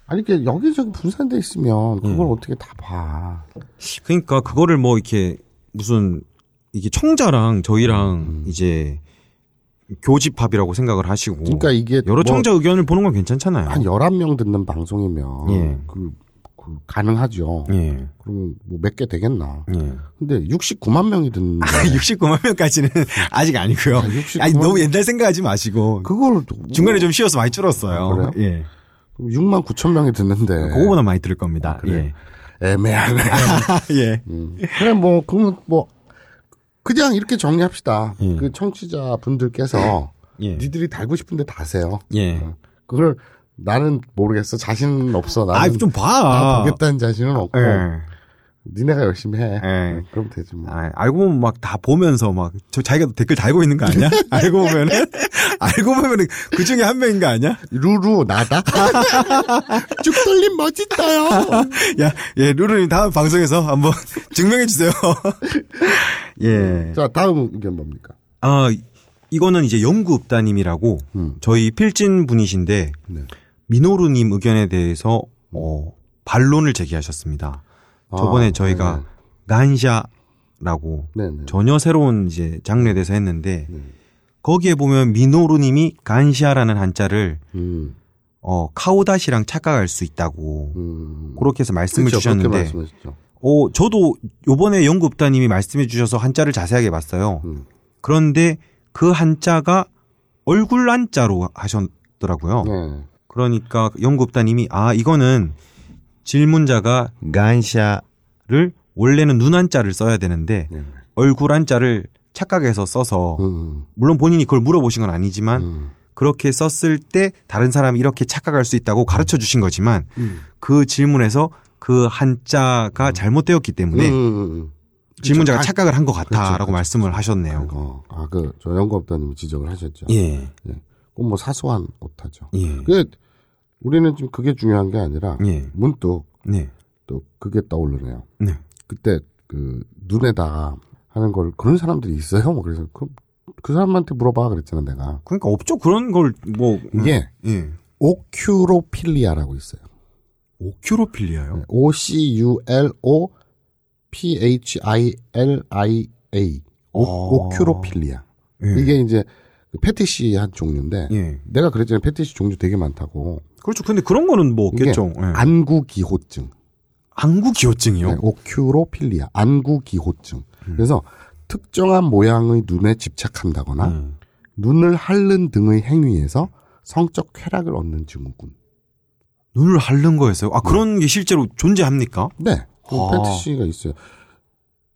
아니 이게 여기저기 분산돼 있으면 그걸 음. 어떻게 다 봐. 그러니까 그거를 뭐 이렇게 무슨 이게 청자랑 저희랑 이제 교집합이라고 생각을 하시고 그러니까 이게 여러 뭐 청자 의견을 보는 건 괜찮잖아요. 한 11명 듣는 방송이면 예. 그, 그 가능하죠. 예. 그럼 뭐 몇 개 되겠나. 예. 근데 69만 명이 듣는데 69만 명까지는 아직 아니고요. 아, 69만 아니 너무 옛날 생각하지 마시고 그걸 중간에 좀 쉬어서 많이 줄었어요. 아, 그래요? 예. 6만 9천 명이 듣는데 그거보다 많이 들을 겁니다. 아, 그래? 애매하네. 예. 예. 음. 그래 뭐 그러면 뭐 그냥 이렇게 정리합시다. 예. 그 청취자 분들께서 예. 니들이 달고 싶은데 다세요. 예. 그걸 나는 모르겠어. 자신 없어. 아, 나는 좀다 봐. 보겠다는 자신은 없고 예. 니네가 열심히 해. 예. 그럼 되지 뭐. 아, 알고 보면 막 다 보면서 막 저 자기가 댓글 달고 있는 거 아니야? 알고 보면은 알고 보면은 그 중에 한 명인 거 아니야? 루루 나다. 쭉돌림 멋있다요. 야, 예, 루루님 다음 방송에서 한번 증명해 주세요. 예. 자 다음 의견 뭡니까? 아, 이거는 이제 연구읍다님이라고 음. 저희 필진 분이신데 네. 미노루님 의견에 대해서 어, 반론을 제기하셨습니다. 저번에 아, 저희가 顔射라고 네네. 전혀 새로운 이제 장르에 대해서 했는데 네. 거기에 보면 미노루님이 간샤라는 한자를 음, 어, 카오다시랑 착각할 수 있다고 음. 그렇게 해서 말씀을 그렇죠, 그렇게 주셨는데 어, 저도 요번에 연구읍다님이 말씀해 주셔서 한자를 자세하게 봤어요. 음. 그런데 그 한자가 얼굴 한자로 하셨더라고요. 네. 그러니까 연구업다님이 아 이거는 질문자가 感謝、를 원래는 눈 한자를 써야 되는데 네. 얼굴 한자를 착각해서 써서 음, 물론 본인이 그걸 물어보신 건 아니지만 음, 그렇게 썼을 때 다른 사람이 이렇게 착각할 수 있다고 가르쳐 주신 거지만 음. 그 질문에서 그 한자가 잘못되었기 때문에 음, 음, 음. 질문자가 그렇죠. 착각을 한 것 같다라고 그렇죠, 그렇죠. 말씀을 하셨네요. 어, 아, 그, 저 연구업다님이 지적을 하셨죠. 예, 그건 뭐 사소한 오타죠. 예, 그, 우리는 지금 그게 중요한 게 아니라, 예, 문득 네, 또 그게 떠오르네요. 네. 그때 그, 눈에다 하는 걸 그런 사람들이 있어요. 뭐 그래서 그, 그 사람한테 물어봐 그랬잖아, 내가. 그러니까 없죠 그런 걸 뭐 이게 예, 오큐로필리아라고 있어요. 오큐로필리아요. 네, O-C-U-L-O P-H-I-L-I-A. 오, 어. 오큐로필리아. 예. 이게 이제 그 패티시 한 종류인데, 예. 내가 그랬잖아요. 패티시 종류 되게 많다고. 그렇죠. 근데 그런 거는 뭐 이게 없겠죠. 예. 안구기호증. 안구기호증이요. 네, 오큐로필리아. 안구기호증. 음. 그래서 특정한 모양의 눈에 집착한다거나 음. 눈을 핥는 등의 행위에서 성적 쾌락을 얻는 증후군. 눈을 핥는 거였어요. 아 그런 게 실제로 존재합니까? 네. 그 아. 패티시가 있어요.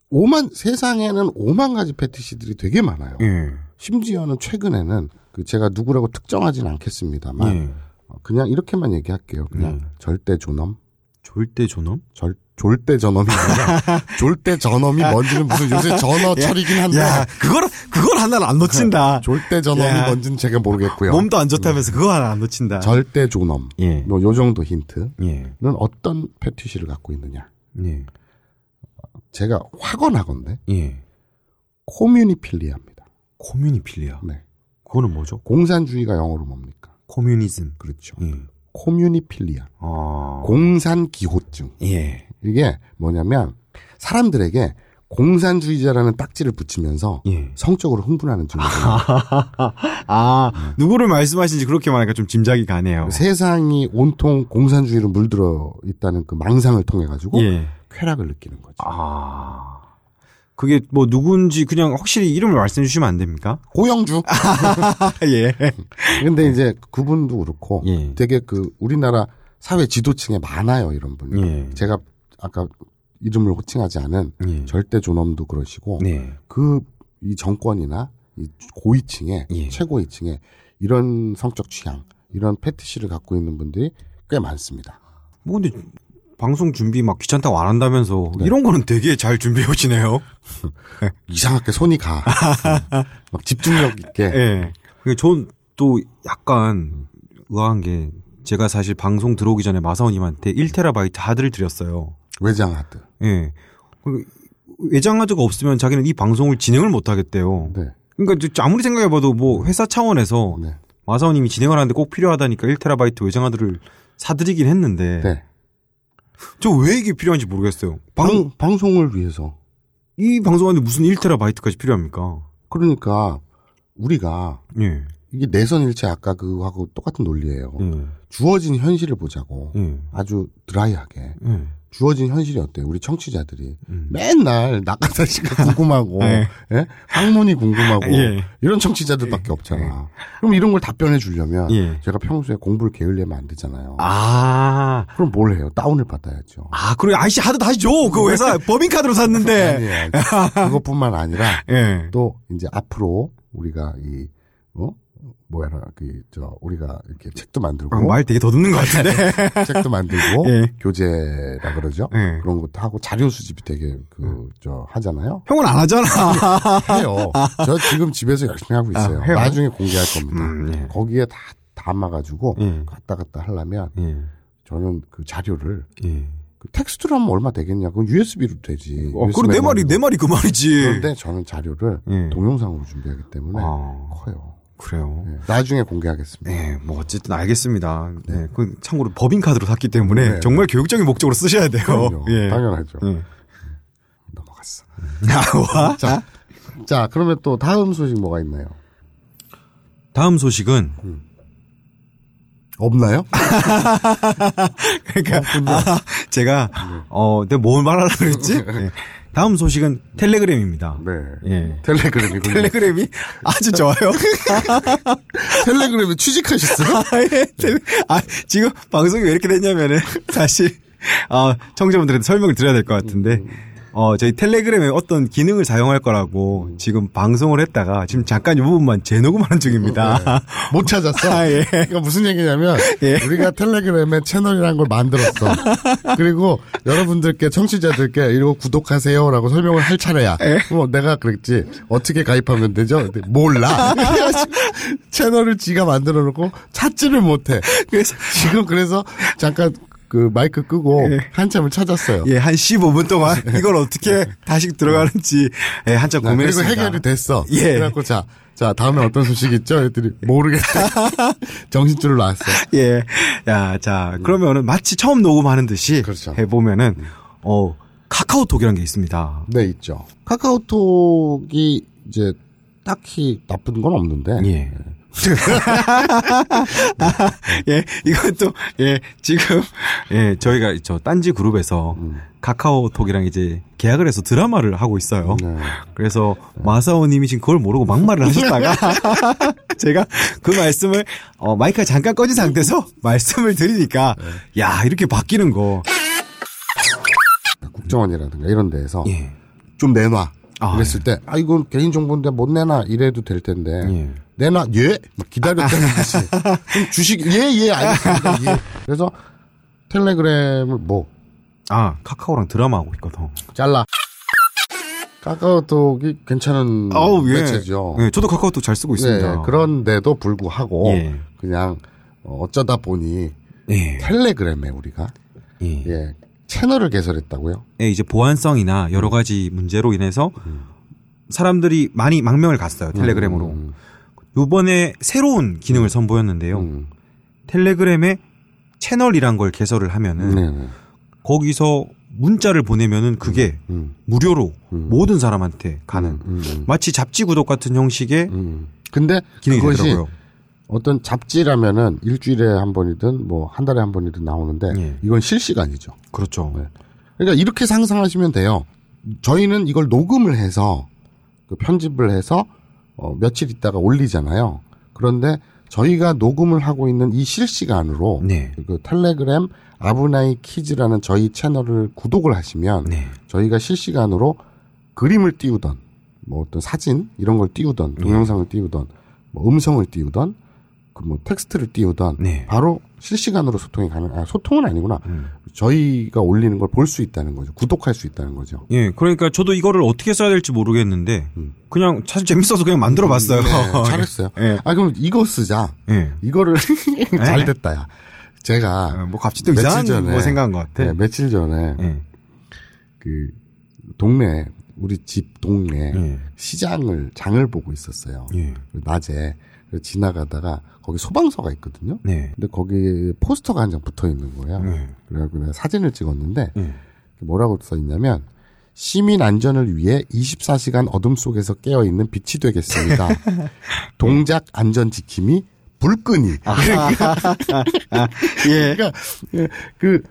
오만 세상에는 오만 가지 패티시들이 되게 많아요. 예. 심지어는 최근에는 그 제가 누구라고 특정하진 않겠습니다만 예. 어, 그냥 이렇게만 얘기할게요. 그냥 예. 절대 존엄, 절대 존엄? 절 졸대 전엄이 아니라 졸대 전엄이 뭔지는 무슨 요새 전어 철이긴 한데 야, 그걸 그걸 하나를 안 놓친다. 졸대 전엄이 야. 뭔지는 제가 모르겠고요. 몸도 안 좋다면서 그거 하나 안 놓친다. 절대 존엄. 예. 뭐 요 정도 힌트 는 예. 어떤 패티시를 갖고 있느냐. 예. 제가 확언하건데 예. 코뮤니필리아입니다. 코뮤니필리아. 네. 그거는 뭐죠? 공산주의가 영어로 뭡니까? 코뮤니즘. 그렇죠. 예. 코뮤니필리아, 어. 공산 기호증. 예. 이게 뭐냐면 사람들에게 공산주의자라는 딱지를 붙이면서 예. 성적으로 흥분하는 증후군. 아, 누구를 말씀하시는지 그렇게 말하니까 좀 짐작이 가네요. 세상이 온통 공산주의로 물들어 있다는 그 망상을 통해 가지고 예. 쾌락을 느끼는 거죠. 아. 그게 뭐 누군지 그냥 확실히 이름을 말씀해 주시면 안 됩니까? 고영주. 예. 근데 이제 그분도 그렇고 예. 되게 그 우리나라 사회 지도층에 많아요 이런 분. 예. 제가 아까 이름을 호칭하지 않은 예. 절대 존엄도 그러시고 네. 그이 정권이나 이 고위층에 예. 최고위층에 이런 성적 취향, 이런 패티시를 갖고 있는 분들이 꽤 많습니다. 뭐 근데 방송 준비 막 귀찮다고 안 한다면서 네. 이런 거는 되게 잘 준비해 오시네요. 이상하게 손이 가. 막 집중력 있게. 예. 전또 약간 의아한 게 제가 사실 방송 들어오기 전에 마사오님한테 1테라바이트 하드를 드렸어요. 외장하드. 예. 그 외장 하드가 없으면 자기는 이 방송을 진행을 못 하겠대요. 네. 그러니까 저 아무리 생각해봐도 뭐 회사 차원에서 네. 마사오님이 진행을 하는데 꼭 필요하다니까 1테라바이트 외장 하드를 사드리긴 했는데 네. 저왜 이게 필요한지 모르겠어요. 방, 방, 방송을 위해서. 이 방송하는데 무슨 1테라바이트까지 필요합니까? 그러니까 우리가 예. 이게 내선일체 아까 그거하고 똑같은 논리예요. 예. 주어진 현실을 보자고 예. 아주 드라이하게 예. 주어진 현실이 어때요? 우리 청취자들이 음. 맨날 낙하산 씨가 궁금하고 네. 예? 학문이 궁금하고 예. 이런 청취자들밖에 없잖아. 그럼 이런 걸 답변해 주려면 예. 제가 평소에 공부를 게을리하면 안 되잖아요. 아. 그럼 뭘 해요? 다운을 받아야죠. 아, 그래. 아이씨 다시 줘. 그 회사 법인카드로 샀는데. 그것뿐만 아니라 예. 또 이제 앞으로 우리가 이 어? 뭐야 그저 우리가 이렇게 책도 만들고 아, 말 되게 더듬는 것 같은데. 책도 만들고 예. 교재라 그러죠. 예. 그런 것도 하고 자료 수집이 되게 그 저 하잖아요. 형은 안 하잖아. 해요. 저 지금 집에서 열심히 하고 있어요. 아? 나중에 공개할 겁니다. 음, 예. 거기에 다 담아가지고 예. 갔다 갔다 하려면 예. 저는 그 자료를 예. 그 텍스트로 하면 얼마 되겠냐? 그건 USB로 되지. 어, 그럼 내 말이, 내 말이 그 말이지. 그런데 저는 자료를 예. 동영상으로 준비하기 때문에 아. 커요. 그래요. 예. 나중에 공개하겠습니다. 네, 뭐 어쨌든 알겠습니다. 네, 그 참고로 법인 카드로 샀기 때문에 네. 정말 교육적인 목적으로 쓰셔야 돼요. 그럼요. 예. 당연하죠. 예. 넘어갔어. 와. 자, 자, 그러면 또 다음 소식 뭐가 있나요? 다음 소식은 없나요? 그러니까 아, 제가 어, 내가 뭘 말하려고 그랬지? 네. 다음 소식은 텔레그램입니다. 네. 예. 텔레그램이군요. 텔레그램이 아주 좋아요. 텔레그램에 취직하셨어요? 아, 예. 텔레- 아, 지금 방송이 왜 이렇게 됐냐면은 사실 어, 청자분들한테 설명을 드려야 될 것 같은데 어, 저희 텔레그램에 어떤 기능을 사용할 거라고 지금 방송을 했다가 지금 잠깐 이 부분만 재녹음하는 중입니다. 못 찾았어. 아, 예. 그러니까 무슨 얘기냐면 예. 우리가 텔레그램에 채널이라는 걸 만들었어. 그리고 여러분들께 청취자들께 이거 구독하세요라고 설명을 할 차례야. 예. 뭐 내가 그랬지 어떻게 가입하면 되죠? 몰라. 채널을 지가 만들어 놓고 찾지를 못해. 그래서 지금 그래서 잠깐 그 마이크 끄고 예. 한참을 찾았어요. 예, 한 15분 동안 이걸 어떻게 다시 들어가는지 예, 한참 나 그리고 고민했습니다. 해결이 됐어. 예. 그래갖고 자, 자 다음에 어떤 소식 있죠? 애들이 모르겠다. 정신줄을 놨어. 예. 야, 자, 그러면은 마치 처음 녹음하는 듯이 그렇죠. 해보면은, 어, 카카오톡이라는 게 있습니다. 네, 있죠. 카카오톡이 이제 딱히 나쁜 건 없는데. 예. 예, 이것도, 예, 지금, 예, 저희가 저 딴지 그룹에서 카카오톡이랑 이제 계약을 해서 드라마를 하고 있어요. 네. 그래서 마사오 님이 지금 그걸 모르고 막말을 하셨다가 제가 그 말씀을 어, 마이크가 잠깐 꺼진 상태에서 말씀을 드리니까 야, 이렇게 바뀌는 거. 국정원이라든가 이런 데에서 예. 좀 내놔. 아, 그랬을 때, 아, 이건 개인정보인데 못 내놔. 이래도 될 텐데. 예. 내놔. 예? 막 기다렸다는 듯이. 그럼 주식, 예, 예, 알겠습니다. 예. 그래서 텔레그램을 뭐, 아, 카카오랑 드라마 하고 있거든. 잘라. 카카오톡이 괜찮은 아우, 예. 매체죠. 예, 저도 카카오톡 잘 쓰고 있습니다. 네, 그런데도 불구하고 예. 그냥 어, 어쩌다 보니 예. 텔레그램에 우리가 예. 예, 채널을 개설했다고요. 예, 이제 보안성이나 여러 가지 문제로 인해서 사람들이 많이 망명을 갔어요. 텔레그램으로. 음, 요번에 새로운 기능을 선보였는데요. 음. 텔레그램에 채널이란 걸 개설을 하면은 네네. 거기서 문자를 보내면은 그게 음. 무료로 모든 사람한테 가는 음, 음. 마치 잡지 구독 같은 형식의 음. 근데 기능이 그것이 되더라고요. 어떤 잡지라면은 일주일에 한 번이든 뭐 한 달에 한 번이든 나오는데 예. 이건 실시간이죠. 그렇죠. 네. 그러니까 이렇게 상상하시면 돼요. 저희는 이걸 녹음을 해서 그 편집을 해서 어, 며칠 있다가 올리잖아요. 그런데 저희가 녹음을 하고 있는 이 실시간으로 네. 그 텔레그램 아브나이 키즈라는 저희 채널을 구독을 하시면 네. 저희가 실시간으로 그림을 띄우던 뭐 어떤 사진 이런 걸 띄우던 네. 동영상을 띄우던 뭐 음성을 띄우던 그 뭐 텍스트를 띄우던 네. 바로 실시간으로 소통이 가능 아 소통은 아니구나 음. 저희가 올리는 걸 볼 수 있다는 거죠 구독할 수 있다는 거죠 예, 그러니까 저도 이거를 어떻게 써야 될지 모르겠는데 그냥 사실 재밌어서 그냥 만들어 봤어요. 음. 네, 잘했어요 예. 아 그럼 이거 쓰자 예. 이거를 잘 됐다야 제가 어, 뭐 갑자기 또 이상한 전에 뭐 생각한 것 같아. 네, 며칠 전에 예. 그 동네 우리 집 동네 예. 시장을 장을 보고 있었어요. 예. 낮에 지나가다가 거기 소방서가 있거든요. 네. 근데 거기 포스터가 한 장 붙어 있는 거예요. 네. 그래갖고 내가 사진을 찍었는데 예. 뭐라고 써 있냐면 시민 안전을 위해 24시간 어둠 속에서 깨어 있는 빛이 되겠습니다. 동작 안전 지킴이 불끈이. 예. 그러니까 예, 그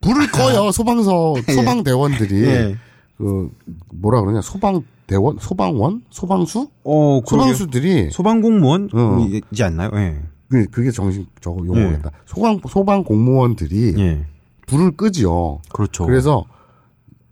불을 꺼요 소방서 소방대원들이 예. 그 뭐라 그러냐 소방 대원 소방원 소방수 어. 소방수들이 소방 공무원이지 어. 않나요? 예. 그 그게 정신 저거 용어겠다 소방 소방 공무원들이 예. 불을 끄죠 그렇죠. 그래서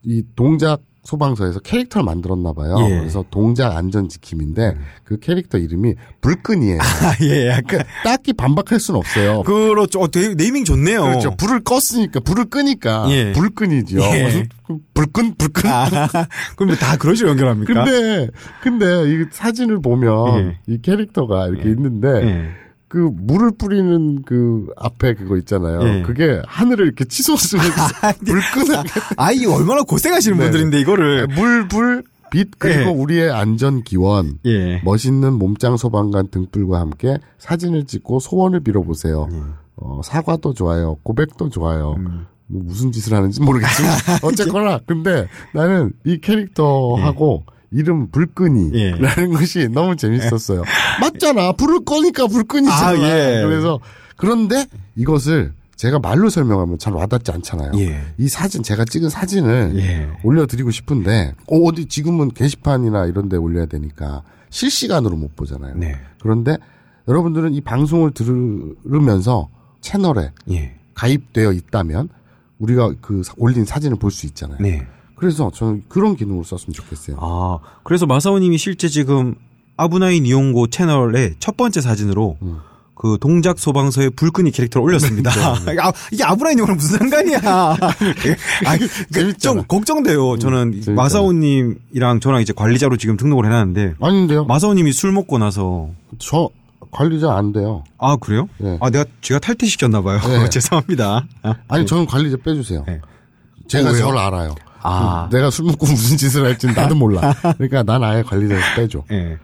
이 동작 소방서에서 캐릭터를 만들었나 봐요 예. 그래서 동작 안전 지킴인데 그 캐릭터 이름이 불끈이에요 아, 예, 약간. 그러니까 딱히 반박할 수는 없어요 그렇죠. 어, 네이밍 좋네요. 그렇죠. 불을 껐으니까 불을 끄니까 예. 불끈이죠. 예. 불끈 불끈. 아, 그럼 다 그런 식으로 연결합니까? 근데 근데 이 사진을 보면 예. 이 캐릭터가 이렇게 있는데 예. 그 물을 뿌리는 그 앞에 그거 있잖아요. 예. 그게 하늘을 이렇게 치솟으면서 불끈하게 아, 이 얼마나 고생하시는 네. 분들인데, 이거를. 물, 불, 빛 그리고 예. 우리의 안전 기원 예. 멋있는 몸짱 소방관 등불과 함께 사진을 찍고 소원을 빌어보세요. 어, 사과도 좋아요. 고백도 좋아요. 뭐 무슨 짓을 하는지 모르겠지만 어쨌거나 근데 나는 이 캐릭터하고 이름 불끈이라는 것이 너무 재밌었어요. 맞잖아. 불을 꺼니까 불끈이잖아. 아, 예. 그래서 그런데 이것을 제가 말로 설명하면 잘 와닿지 않잖아요. 예. 이 사진 제가 찍은 사진을 예. 올려드리고 싶은데 어, 어디 지금은 게시판이나 이런 데 올려야 되니까 실시간으로 못 보잖아요. 네. 그런데 여러분들은 이 방송을 들으면서 채널에 예. 가입되어 있다면 우리가 그 사- 올린 사진을 볼 수 있잖아요. 네. 그래서 저는 그런 기능을 썼으면 좋겠어요. 아, 그래서 마사오님이 실제 지금 아브나인 이용고 채널의 첫 번째 사진으로 음. 그 동작 소방서의 불끈이 캐릭터를 올렸습니다. 네. 아, 이게 아브나인 이용고랑 무슨 상관이야? 아, 좀 재밌잖아. 걱정돼요. 저는 재밌잖아. 마사오님이랑 저랑 이제 관리자로 지금 등록을 해놨는데 아닌데요. 마사오님이 술 먹고 나서 저 관리자 안 돼요. 아 그래요? 네. 아 내가 제가 탈퇴 시켰나 봐요. 네. 죄송합니다. 아, 아니 저는 관리자 빼주세요. 네. 제가 어? 저를 알아요. 아. 내가 술 먹고 무슨 짓을 할지는 나도 몰라. 그러니까 난 아예 관리자에서 빼줘. 예.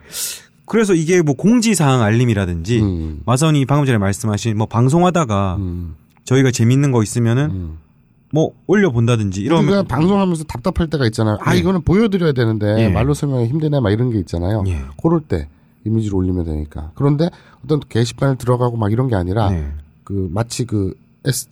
그래서 이게 뭐 공지사항 알림이라든지 음. 마사오님 방금 전에 말씀하신 뭐 방송하다가 음. 저희가 재밌는 거 있으면은 뭐 올려본다든지 우리가 이러면 방송하면서 답답할 때가 있잖아요. 아 이거는 보여드려야 되는데 예. 말로 설명이 힘드네 막 이런 게 있잖아요. 예. 그럴 때 이미지를 올리면 되니까. 그런데 어떤 게시판을 들어가고 막 이런 게 아니라 네. 그 마치 그 S,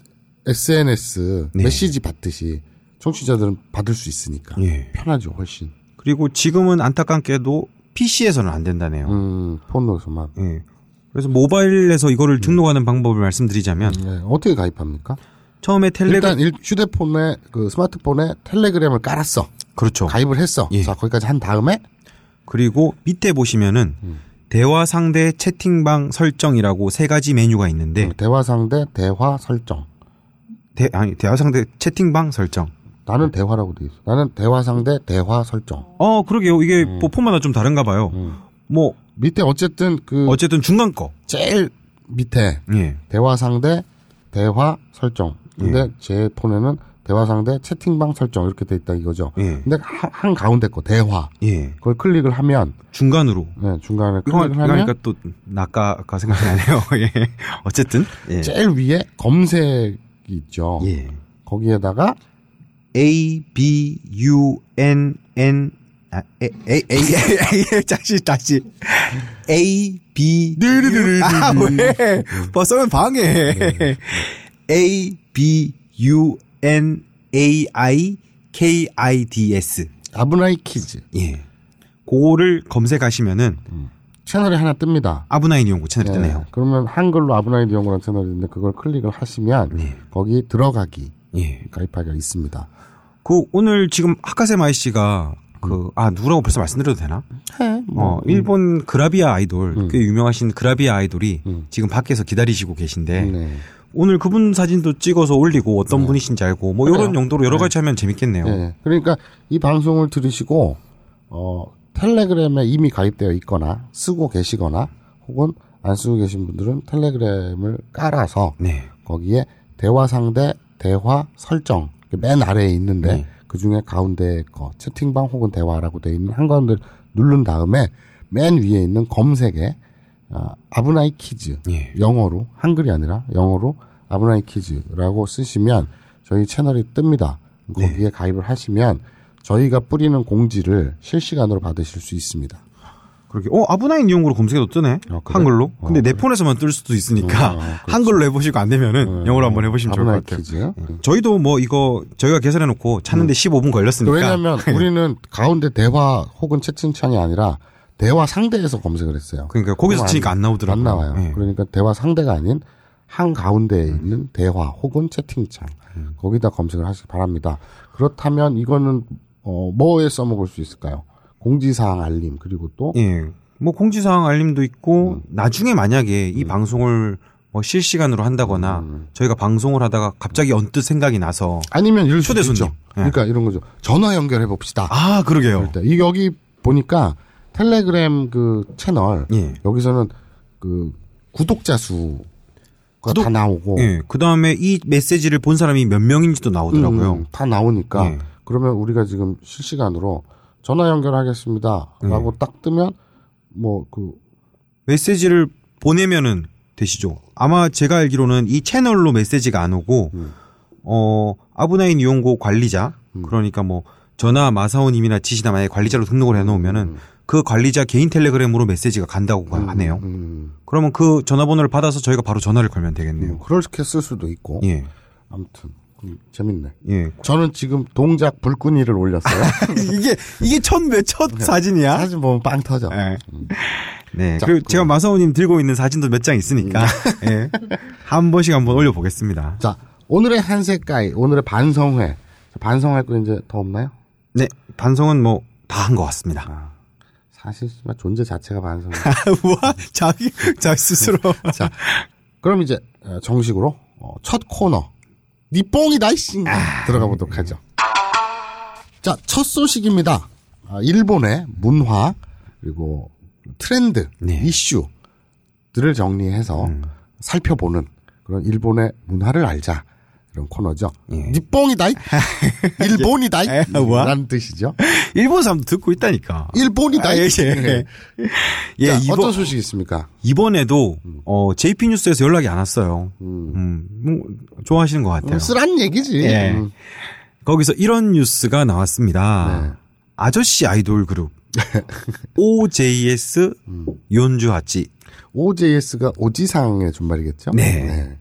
SNS 네. 메시지 받듯이 청취자들은 받을 수 있으니까 예. 편하죠 훨씬. 그리고 지금은 안타깝게도 PC에서는 안 된다네요. 음 폰으로서만. 예. 그래서 모바일에서 이거를 등록하는 방법을 말씀드리자면 네, 어떻게 가입합니까? 처음에 텔레그 일단 일- 휴대폰에 그 스마트폰에 텔레그램을 깔았어. 그렇죠. 가입을 했어. 예. 자 거기까지 한 다음에 그리고 밑에 보시면은 음. 대화 상대 채팅방 설정이라고 세 가지 메뉴가 있는데 음, 대화 상대 대화 설정. 대, 아니 대화 상대 채팅방 설정. 나는 대화라고 돼 있어. 나는 대화 상대 대화 설정. 어 그러게요. 이게 음. 뭐 폰마다 좀 다른가 봐요. 뭐 밑에 어쨌든 그 어쨌든 중간 거. 제일 밑에 예. 대화 상대 대화 설정. 근데 예. 제 폰에는 대화 상대, 채팅방 설정 이렇게 돼 있다 이거죠. 예. 근데 한, 한 가운데 거 대화 예. 그걸 클릭을 하면 중간으로. 네, 중간에 클릭을 하면 하니까 또 아까 생각이 나네요. 예. 어쨌든 예. 제일 위에 검색이 있죠. 예. 거기에다가 A B U N N 아, A A A A 다시 다시 A B U 아, 왜? 벌써는 방해. A B U N A I K I D S. 아브나이 키즈 예. 그거를 검색하시면은 채널이 하나 뜹니다. あぶない日本語 채널이 네, 뜨네요. 그러면 한글로 아브나이 연구라는 채널이 있는데 그걸 클릭을 하시면 네. 거기 들어가기 예. 가입하기가 있습니다. 그 오늘 지금 하카세 마이 씨가 그 아 누구라고 벌써 말씀드려도 되나? 해. 어 일본 그라비아 아이돌 꽤 유명하신 그라비아 아이돌이 음. 지금 밖에서 기다리시고 계신데 네. 오늘 그분 사진도 찍어서 올리고 어떤 분이신지 알고 뭐 이런 그래요. 용도로 여러 가지 하면 재밌겠네요. 네. 그러니까 이 방송을 들으시고 어 텔레그램에 이미 가입되어 있거나 쓰고 계시거나 혹은 안 쓰고 계신 분들은 텔레그램을 깔아서 네. 거기에 대화 상대 대화 설정 맨 아래에 있는데 네. 그 중에 가운데 거 채팅방 혹은 대화라고 돼 있는 한가운데 누른 다음에 맨 위에 있는 검색에 아, abunai kids 예. 영어로 한글이 아니라 영어로 abunai kids라고 쓰시면 저희 채널이 뜹니다. 네. 거기에 가입을 하시면 저희가 뿌리는 공지를 실시간으로 받으실 수 있습니다. 그렇게 어 아브나인 이용으로 검색해도 뜨네 어, 그래? 한글로. 어, 근데 내 그래. 폰에서만 뜰 수도 있으니까 어, 어. 한글로 해보시고 안 되면은 영어로 한번 해보시면 좋을 것 같아요. kids. 저희도 뭐 이거 저희가 계산해 놓고 찾는데 15분 걸렸으니까. 왜냐하면 우리는 가운데 대화 혹은 채팅창이 아니라 대화 상대에서 검색을 했어요. 그러니까 거기서 치니까 안 나오더라고요. 안 나와요. 예. 그러니까 대화 상대가 아닌 한 가운데에 있는 대화 혹은 채팅창 음. 거기다 검색을 하시기 바랍니다. 그렇다면 이거는 어, 뭐에 써먹을 수 있을까요? 공지사항 알림 그리고 또 예. 뭐 공지사항 알림도 있고 음. 나중에 만약에 이 방송을 뭐 실시간으로 한다거나 음. 저희가 방송을 하다가 갑자기 언뜻 생각이 나서 아니면 초대. 손님. 예. 그러니까 이런 거죠. 전화 연결해 봅시다. 아 그러게요. 이 여기 보니까 텔레그램 그 채널 예. 여기서는 그 구독자 수가 구독- 다 나오고 예. 그 다음에 이 메시지를 본 사람이 몇 명인지도 나오더라고요. 음, 다 나오니까 예. 그러면 우리가 지금 실시간으로 전화 연결하겠습니다라고 예. 딱 뜨면 뭐 그 메시지를 보내면은 되시죠. 아마 제가 알기로는 이 채널로 메시지가 안 오고 음. 어 아브나인 이용고 관리자 그러니까 뭐 전화 마사오님이나 지시다마의 관리자로 등록을 해놓으면은 그 관리자 개인 텔레그램으로 메시지가 간다고 하네요. 음, 그러면 그 전화번호를 받아서 저희가 바로 전화를 걸면 되겠네요. 음, 그렇게 쓸 수도 있고 예. 아무튼 음, 재밌네. 예. 저는 지금 동작 불끈이를 올렸어요. 이게 이게 첫 몇첫 사진이야? 사진 보면 빵 터져. 예. 네. 자, 그리고 그- 제가 마사오님 들고 있는 사진도 몇 장 있으니까 예. 한 번씩 한번 올려보겠습니다. 자 오늘의 한색가이 오늘의 반성회 반성할 거 이제 더 없나요? 네. 반성은 뭐 다 한 것 같습니다. 사실 정말 존재 자체가 반성. 우와 자기 자기 스스로. 자 그럼 이제 어, 정식으로 어, 첫 코너 니 뽕이다 이씨 들어가 보도록 하죠. 자 첫 소식입니다. 아, 일본의 문화 그리고 트렌드 네. 이슈들을 정리해서 살펴보는 그런 일본의 문화를 알자 이런 코너죠. 예. 니 뽕이다 이. 일본이다 이. 에, 뭐야? 라는 뜻이죠. 일본 사람도 듣고 있다니까. 일본이다 아, 이. 예, 예. 예, 자, 이번, 어떤 소식이 있습니까? 이번에도 어 JP 뉴스에서 연락이 안 왔어요. 음, 뭐, 좋아하시는 것 같아요. 음, 쓰란 얘기지. 예. 음. 거기서 이런 뉴스가 나왔습니다. 네. 아저씨 아이돌 그룹 OJS 연주하치 OJS가 오지상의 준말이겠죠? 네.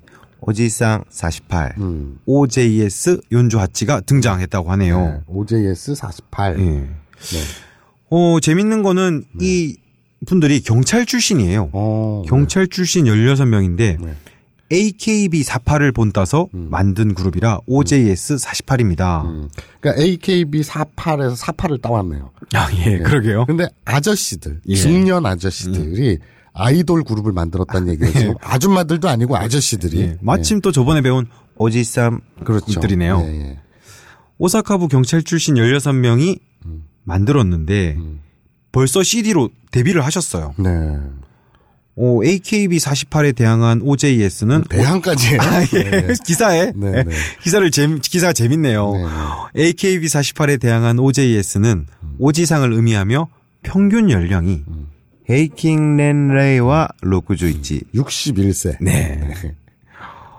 오지상 48. 음. OJS 연주하치가 등장했다고 하네요. 네. OJS 48. 예. 어, 재밌는 거는 이 분들이 경찰 출신이에요. 어, 경찰 출신 16명인데 네. AKB 48을 본따서 만든 그룹이라 OJS 48입니다. 음. 그러니까 AKB 48에서 48을 따왔네요. 아, 예, 그러게요. 근데 아저씨들, 예. 중년 아저씨들이 아이돌 그룹을 만들었다는 얘기죠. 아줌마들도 아니고 아저씨들이. 예, 마침 또 저번에 배운 오지상 예. 그렇죠. 분들이네요. 예, 예. 오사카부 경찰 출신 16명이 만들었는데 벌써 CD로 데뷔를 하셨어요. 네. 어, AKB 48에 대항한 OJS는 대항까지. 아, 예. 기사에 네, 네. 기사를 재 기사가 재밌네요. 네, 네. AKB 48에 대항한 OJS는 오지상을 의미하며 평균 연령이 음. 헤이킹 렌 레이와 로쿠주이치. 61세. 네.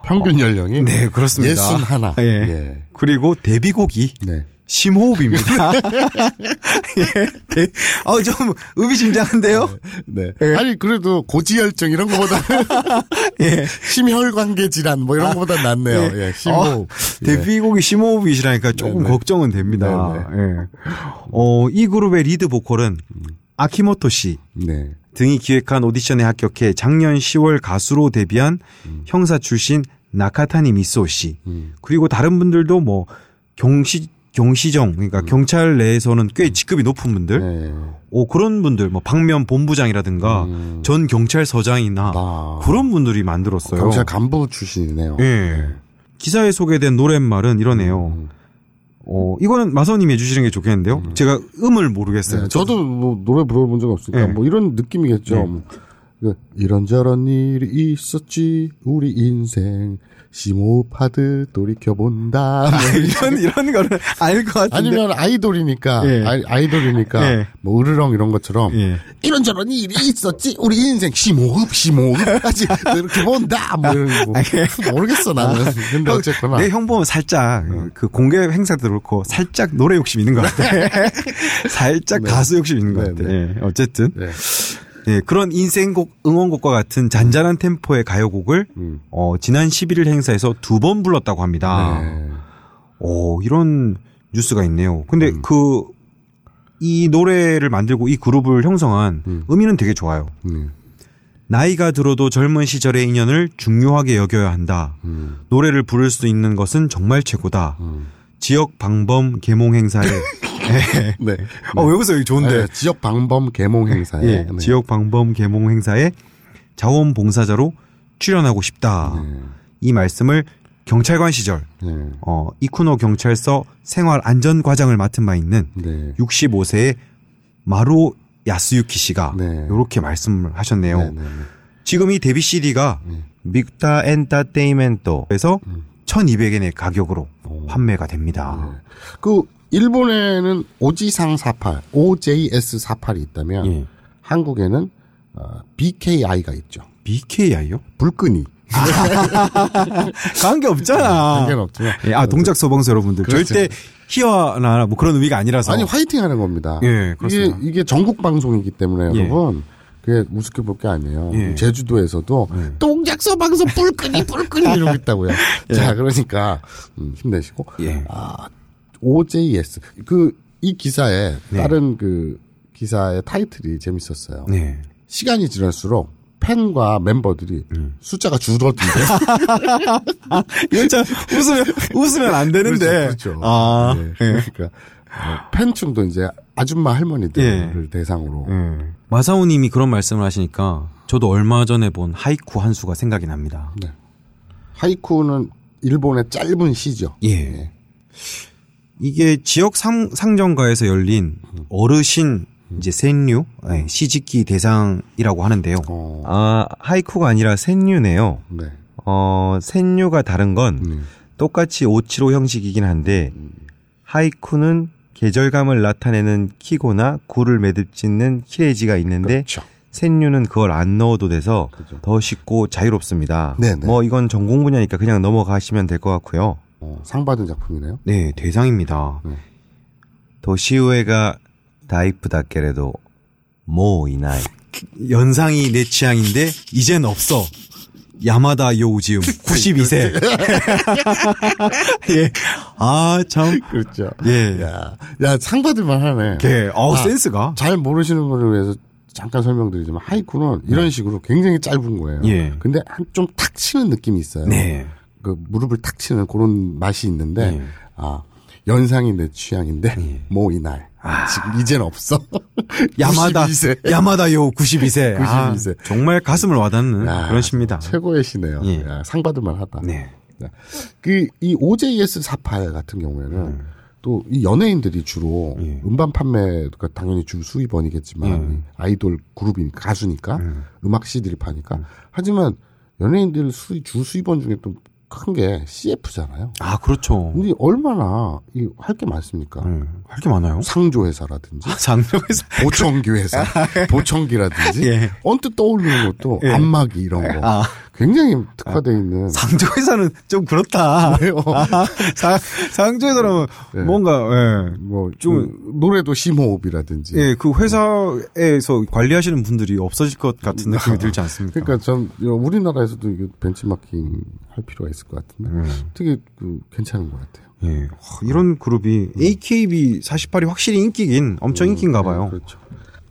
평균 연령이 네, 그렇습니다. 예순 하나. 예. 예. 그리고 데뷔곡이 네. 심호흡입니다. 예. 네. 어, 좀 의미심장한데요? 네. 아니 그래도 고지혈증 이런 거보다 예. 심혈관계 질환 뭐 이런 거보다 낫네요. 예. 심호흡. 어, 데뷔곡이 심호흡이시라니까 조금 네네. 걱정은 됩니다. 예. 어, 이 그룹의 리드 보컬은 아키모토 씨 네. 등이 기획한 오디션에 합격해 작년 10월 가수로 데뷔한 형사 출신 나카타니 미소 씨 음. 그리고 다른 분들도 뭐 경시 경시정 그러니까 경찰 내에서는 꽤 직급이 높은 분들 네. 오 그런 분들 뭐 방면 본부장이라든가 음. 전 경찰서장이나 아. 그런 분들이 만들었어요. 경찰 간부 출신이네요. 예. 기사에 소개된 노랫말은 이러네요. 음. 어, 이거는 마선님이 해주시는 게 좋겠는데요. 제가 음을 모르겠어요. 네, 저도 뭐 노래 불러본 적 없으니까 네. 뭐 이런 느낌이겠죠. 네. 뭐그 이런저런 일이 있었지 우리 인생 심호흡하듯 돌이켜본다. 뭐 이런, 이런 거는 알것 같은데. 아니면 아이돌이니까 예. 아이, 아이돌이니까 예. 뭐 으르렁 이런 것처럼 예. 이런저런 일이 있었지 우리 인생 심호흡 심호흡까지 이렇게 본다 뭐 이런 거 모르겠어 나는 근데 어쨌거나 내 형 보면 살짝 그 공개 행사도 그렇고 살짝 노래 욕심 있는 것 같아. 살짝 가수 욕심 있는 것 네, 같아. 네. 예, 어쨌든 네. 예, 그런 인생곡 응원곡과 같은 잔잔한 템포의 가요곡을 음. 어, 지난 11일 행사에서 두 번 불렀다고 합니다. 네. 오, 이런 뉴스가 있네요. 근데 음. 그, 이 노래를 만들고 이 그룹을 형성한 음. 의미는 되게 좋아요. 음. 나이가 들어도 젊은 시절의 인연을 중요하게 여겨야 한다. 음. 노래를 부를 수 있는 것은 정말 최고다. 음. 지역 방범 개몽 행사에 예. 네. 어, 왜 웃어요? 좋은데. 네, 지역 방범 개몽 행사에 예, 네. 지역 방범 개몽 행사에 자원봉사자로 출연하고 싶다. 네. 이 말씀을 경찰관 시절 네. 어, 이쿠노 경찰서 생활 안전 과장을 맡은 바 있는 네. 65세의 마루 야스유키 씨가 네. 이렇게 말씀을 하셨네요. 네, 네, 네. 지금 이 데뷔 CD가 빅타 엔터테인먼트. 그래서 음. 1,200엔의 가격으로 판매가 됩니다. 그 일본에는 오지상 48, OJS 48이 있다면 예. 한국에는 어, BKI가 있죠. BKI요? 불끈이. 관계 없잖아. 관계는 없지만. 예, 아 동작 소방서 여러분들 그렇죠. 절대 희화나 뭐 그런 의미가 아니라서 아니 화이팅 하는 겁니다. 예, 이게 그렇습니다. 이게 전국 방송이기 때문에 예. 여러분 그게 우습게 볼 게 아니에요. 예. 제주도에서도 동작 서 방송 불끈이 불끈이 이러고 있다고요. 자 그러니까 음, 힘내시고 예. 아, OJS 그 이 기사에 네. 다른 그 기사의 타이틀이 재밌었어요. 네. 시간이 지날수록 팬과 member들이 음. 숫자가 줄어든대. 이거 참 웃으면 웃으면 안 되는데. 그렇죠. 그렇죠. 아, 네, 예. 그러니까 어, 팬층도 이제 아줌마 할머니들을 대상으로. 예. 마사오님이 그런 말씀을 하시니까 저도 얼마 전에 본 하이쿠 한 수가 생각이 납니다. 네. 하이쿠는 일본의 짧은 시죠. 예. 이게 지역 상, 상점가에서 열린 어르신 이제 센류 예, 시집기 대상이라고 하는데요. 어, 아, 하이쿠가 아니라 센류네요. 네. 어, 센류가 다른 건 음. 똑같이 575 형식이긴 한데 하이쿠는 계절감을 나타내는 키고나 구를 매듭짓는 키레지가 있는데 그렇죠. 센류는 그걸 안 넣어도 돼서 그죠. 더 쉽고 자유롭습니다. 네네. 뭐 이건 전공 분야니까 그냥 넘어가시면 될 것 같고요. 어, 상 받은 작품이네요. 네, 대상입니다. 도시우에가 다이프 닷게레도 모 이나이. 연상이 내 취향인데 이젠 없어. 야마다 요우지움 92세. 예. 아, 참. 그렇죠. 예. 야, 야, 상 받을만 하네. 예. 어, 아, 센스가. 잘 모르시는 분을 위해서 잠깐 설명드리자면 하이쿠는 이런 식으로 굉장히 짧은 거예요. 예. 근데 한 좀 탁 치는 느낌이 있어요. 네. 그 무릎을 탁 치는 그런 맛이 있는데 네. 아 연상이 내 취향인데 뭐 이날 지금 이젠 없어. 야마다 92세. 야마다 요 92세. 아, 92세. 정말 가슴을 와닿는 야, 그런 시입니다. 최고의 시네요. 예. 야, 상 받을 만 하다. 네. 그이 OJS 48 같은 경우에는 음. 또이 연예인들이 주로 예. 음반 판매가 당연히 주 수입원이겠지만 예. 아이돌 그룹이니까 가수니까 음. 음악 CD를 파니까 하지만 연예인들 수입 주 수입원 중에 또 큰 게 CF잖아요. 아 그렇죠. 근데 얼마나 할게 많습니까? 음, 할게 많아요. 상조 회사라든지 상명에서 보청기 회사, 보청기라든지 예. 언뜻 떠오르는 것도 예. 안마기 이런 거 아 굉장히 특화돼 있는 상조회사는 좀 그렇다. 왜요? 사, 상조회사라면 예. 뭔가 예. 뭐 좀- 좀 노래도 심호흡이라든지 예, 그 회사에서 관리하시는 분들이 없어질 것 같은 느낌이 들지 않습니까? 그러니까 전 우리나라에서도 이게 벤치마킹 할 필요가 있을 것 같은데 음. 되게 그 괜찮은 것 같아요. 예. 와, 이런 그룹이 AKB 48이 확실히 인기긴 엄청 인기인가 봐요. 네, 그렇죠.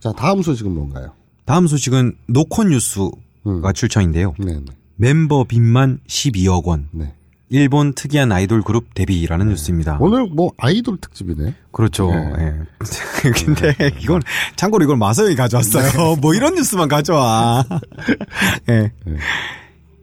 자 다음 소식은 뭔가요? 다음 소식은 노콘 뉴스가 음. 출처인데요. 네네 멤버 빚만 12억 원. 네. 일본 특이한 아이돌 그룹 데뷔라는 뉴스입니다. 오늘 뭐 아이돌 특집이네. 그렇죠. 네. 예. 근데 이건 참고로 이걸 마서영이 가져왔어요. 뭐 이런 뉴스만 가져와. 예.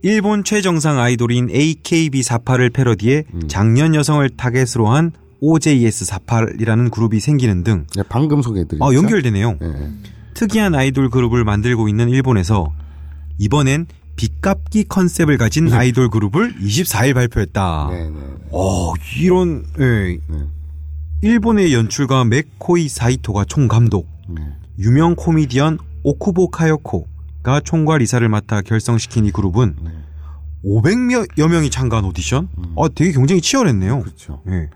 네. 일본 최정상 아이돌인 AKB48을 패러디해 음. 장년 여성을 타겟으로 한 OJS48이라는 그룹이 생기는 등 네, 방금 소개해드린. 아, 연결되네요. 네, 네. 특이한 아이돌 그룹을 만들고 있는 일본에서 이번엔 빚갚기 컨셉을 가진 아이돌 그룹을 24일 발표했다. 네, 네, 어, 이런 예. 네. 일본의 연출가 맥코이 사이토가 총감독, 네. 유명 코미디언 오쿠보 카요코 가 총괄이사를 맡아 결성시킨 이 그룹은 네. 500여 명이 참가한 오디션? 음. 아, 되게 굉장히 치열했네요. 그렇죠. 예.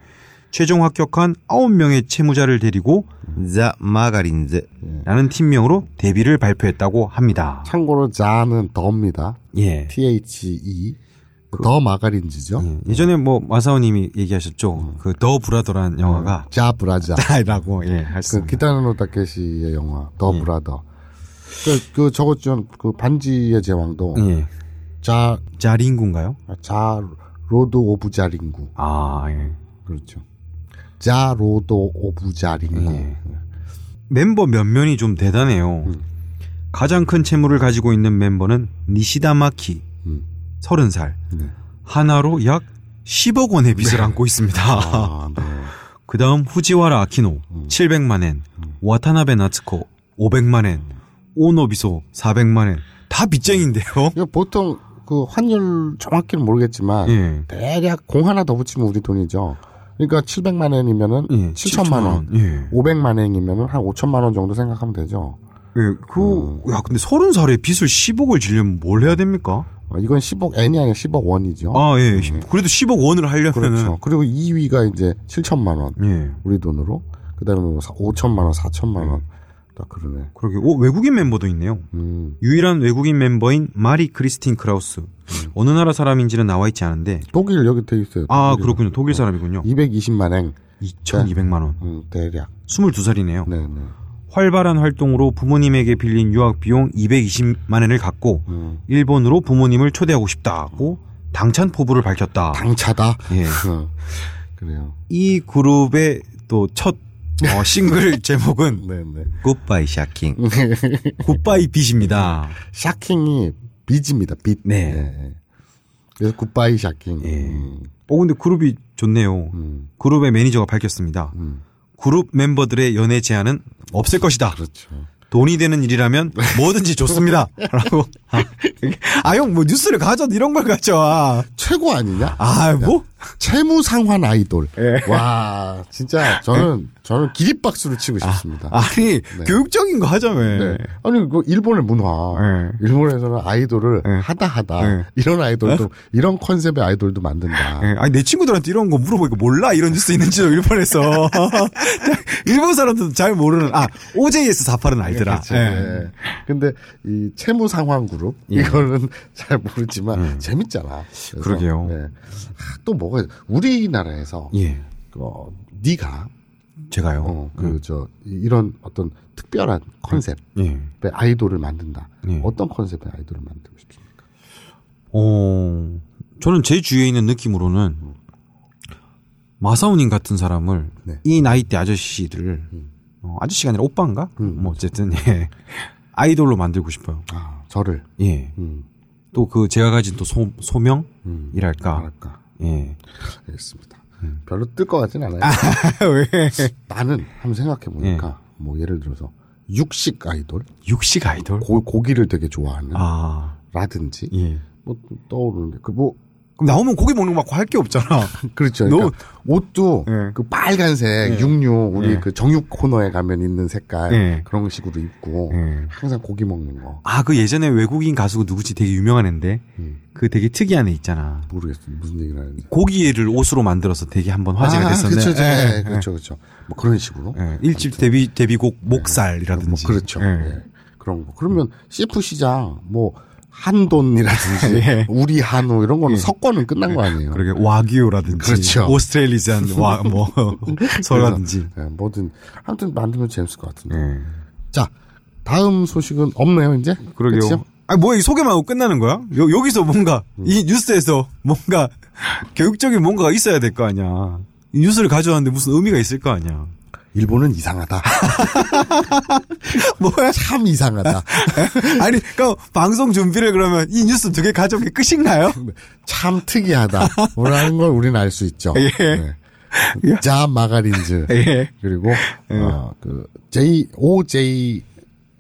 최종 합격한 9명의 채무자를 데리고 음. 자 마가린즈라는 예. 팀명으로 데뷔를 발표했다고 합니다. 참고로 ザ는 the입니다. 예. THE 그, the 마가린즈죠. 예. 전에 뭐 마사오님이 얘기하셨죠. 음. 그 the brother라는 영화가 자 브라자라고 예. 그 기타노 다케시의 영화 the 예. brother. 그, 그 저거 좀 그 반지의 제왕도 예. 자, 자링구인가요? ザ・ロード・オブ・ザ・リング. 아, 예. 그렇죠. 자 로드 오브 자링구. 예. 멤버 몇 명이 좀 대단해요. 음. 가장 큰 채무를 가지고 있는 멤버는 니시다마키, 음. 30살. 네. 하나로 약 10억 원의 빚을 안고 있습니다. 아, 네. 그 다음 후지와라 아키노, 700만엔, 와타나베 나츠코, 500만 엔, 오노비소, 400만엔. 다 빚쟁인데요? 이거 보통 그 환율 정확히는 모르겠지만 예. 대략 공 하나 더 붙이면 우리 돈이죠. 그러니까 700만 원이면은 예, 7천만 원. 예. 500만 원이면은 한 5천만 원 정도 생각하면 되죠. 예, 그, 야, 근데 30살에 빚을 10억을 지려면 뭘 해야 됩니까? 어, 이건 10억 엔이 아니라 10억 원이죠. 아, 예. 그래도 10억 원을 하려면은. 그렇죠. 그리고 2위가 이제 7천만 원. 예. 우리 돈으로. 그 다음에 뭐 5천만 원, 4천만 원. 딱 그러네. 그러게. 오, 외국인 멤버도 있네요. 음. 유일한 외국인 멤버인 마리 크리스틴 크라우스. 어느 나라 사람인지는 나와 있지 않은데. 독일 여기 돼 있어요. 아, 독일은. 그렇군요. 독일 사람이군요. 220만 엔. 2,200만 원. 음, 대략. 22살이네요. 네, 네. 활발한 활동으로 부모님에게 빌린 유학 비용 220만 엔을 갚고 음. 일본으로 부모님을 초대하고 싶다고 당찬 포부를 밝혔다. 당차다. 예. 어, 그래요. 이 그룹의 또 첫 어, 싱글 제목은 네, 네. Goodbye 借金. 굿바이 빚입니다. 借金이 빚입니다. 빚. 네. 그래서 Goodbye 借金. 예. 음, 어 근데 그룹이 좋네요. 음, 그룹의 매니저가 밝혔습니다. 음. 그룹 멤버들의 연애 제한은 없을 것이다. 그렇죠. 돈이 되는 일이라면 뭐든지 좋습니다. 라고. 아, 형, 뭐 뉴스를 가져, 이런 걸 가져와. 최고 아니냐? 아, 뭐? 채무 상환 아이돌. 예. 와, 진짜 저는 저는 기립박수를 치고 싶습니다. 아니, 교육적인 거 하자며. 네. 아니 그 일본의 문화. 네. 일본에서는 아이돌을 네. 하다 하다 네. 이런 아이돌도 이런 컨셉의 아이돌도 만든다. 예, 아니 내 친구들한테 이런 거 물어보니까 몰라 이런 뉴스 있는지도 일본에서 일본 사람들도 잘 모르는 아 OJS 48은 알 더라. 그렇죠. 예. 예. 근데 이 채무 상환 그룹 이거는 잘 모르지만 재밌잖아. 그래서, 그러게요. 예. 아, 또 뭐가 있- 우리나라에서 예, 어, 네가 제가요. 어, 그저 이런 어떤 특별한 컨셉의 예. 아이돌을 만든다. 예. 어떤 컨셉의 아이돌을 만들고 싶습니까? 어, 저는 제 주위에 있는 느낌으로는 마사오님 같은 사람을 네. 이 나이 대 아저씨들을 어, 아저씨가 아니라 오빠인가? 뭐 어쨌든 예. 아이돌로 만들고 싶어요. 아, 저를. 예. 음, 또그 제가 가진 또 소, 소명이랄까. 뭐랄까. 예. 알겠습니다. 별로 뜰 것 같진 않아요. 왜? 나는 한번 생각해 보니까 뭐 예를 들어서 육식 아이돌, 육식 아이돌? 고, 고기를 되게 좋아하는 아, 라든지 예. 뭐 떠오르는데 그뭐 그럼 나오면 고기 먹는 거 맞고 할 게 없잖아. 그렇죠. 그러니까 옷도 예. 그 빨간색 예. 육류 우리 예. 그 정육 코너에 가면 있는 색깔 예. 그런 식으로 입고 예. 항상 고기 먹는 거 아, 그 예전에 외국인 가수가 누구지 되게 유명한 애인데, 음. 그 되게 특이한 애 있잖아. 모르겠어 무슨 얘기를 하는지. 고기를 옷으로 만들어서 되게 한번 화제가 아, 됐었는데. 그렇죠, 그렇죠, 그렇죠. 뭐 그런 식으로. 예, 일집 데뷔, 데뷔곡 목살이라든지. 뭐 그렇죠. 그런 거. 그러면 CF 시장 뭐 한돈이라든지 예. 우리 한우 이런 거는 석권은 끝난 거 아니에요. 그러게 와규라든지 그렇죠. 오스트레일리지안 와뭐 소라든지 예, 뭐든 아무튼 만들면 재밌을 것 같은데. 예. 자 다음 소식은 없네요 이제. 그러게요. 그치요? 아 뭐야 이 소개만 하고 끝나는 거야? 여, 여기서 뭔가 음. 이 뉴스에서 뭔가 교육적인 뭔가가 있어야 될 거 아니야. 이 뉴스를 가져왔는데 무슨 의미가 있을 거 아니야. 일본은 이상하다. 뭐야? 참 이상하다. 아니, 그럼 방송 준비를 그러면 이 뉴스 두 개 가져온 게 끝인가요? 참 특이하다. 뭐라는 걸 우리는 알 수 있죠. 예. 네. 자 마가린즈 예. 그리고 어, 그 J O J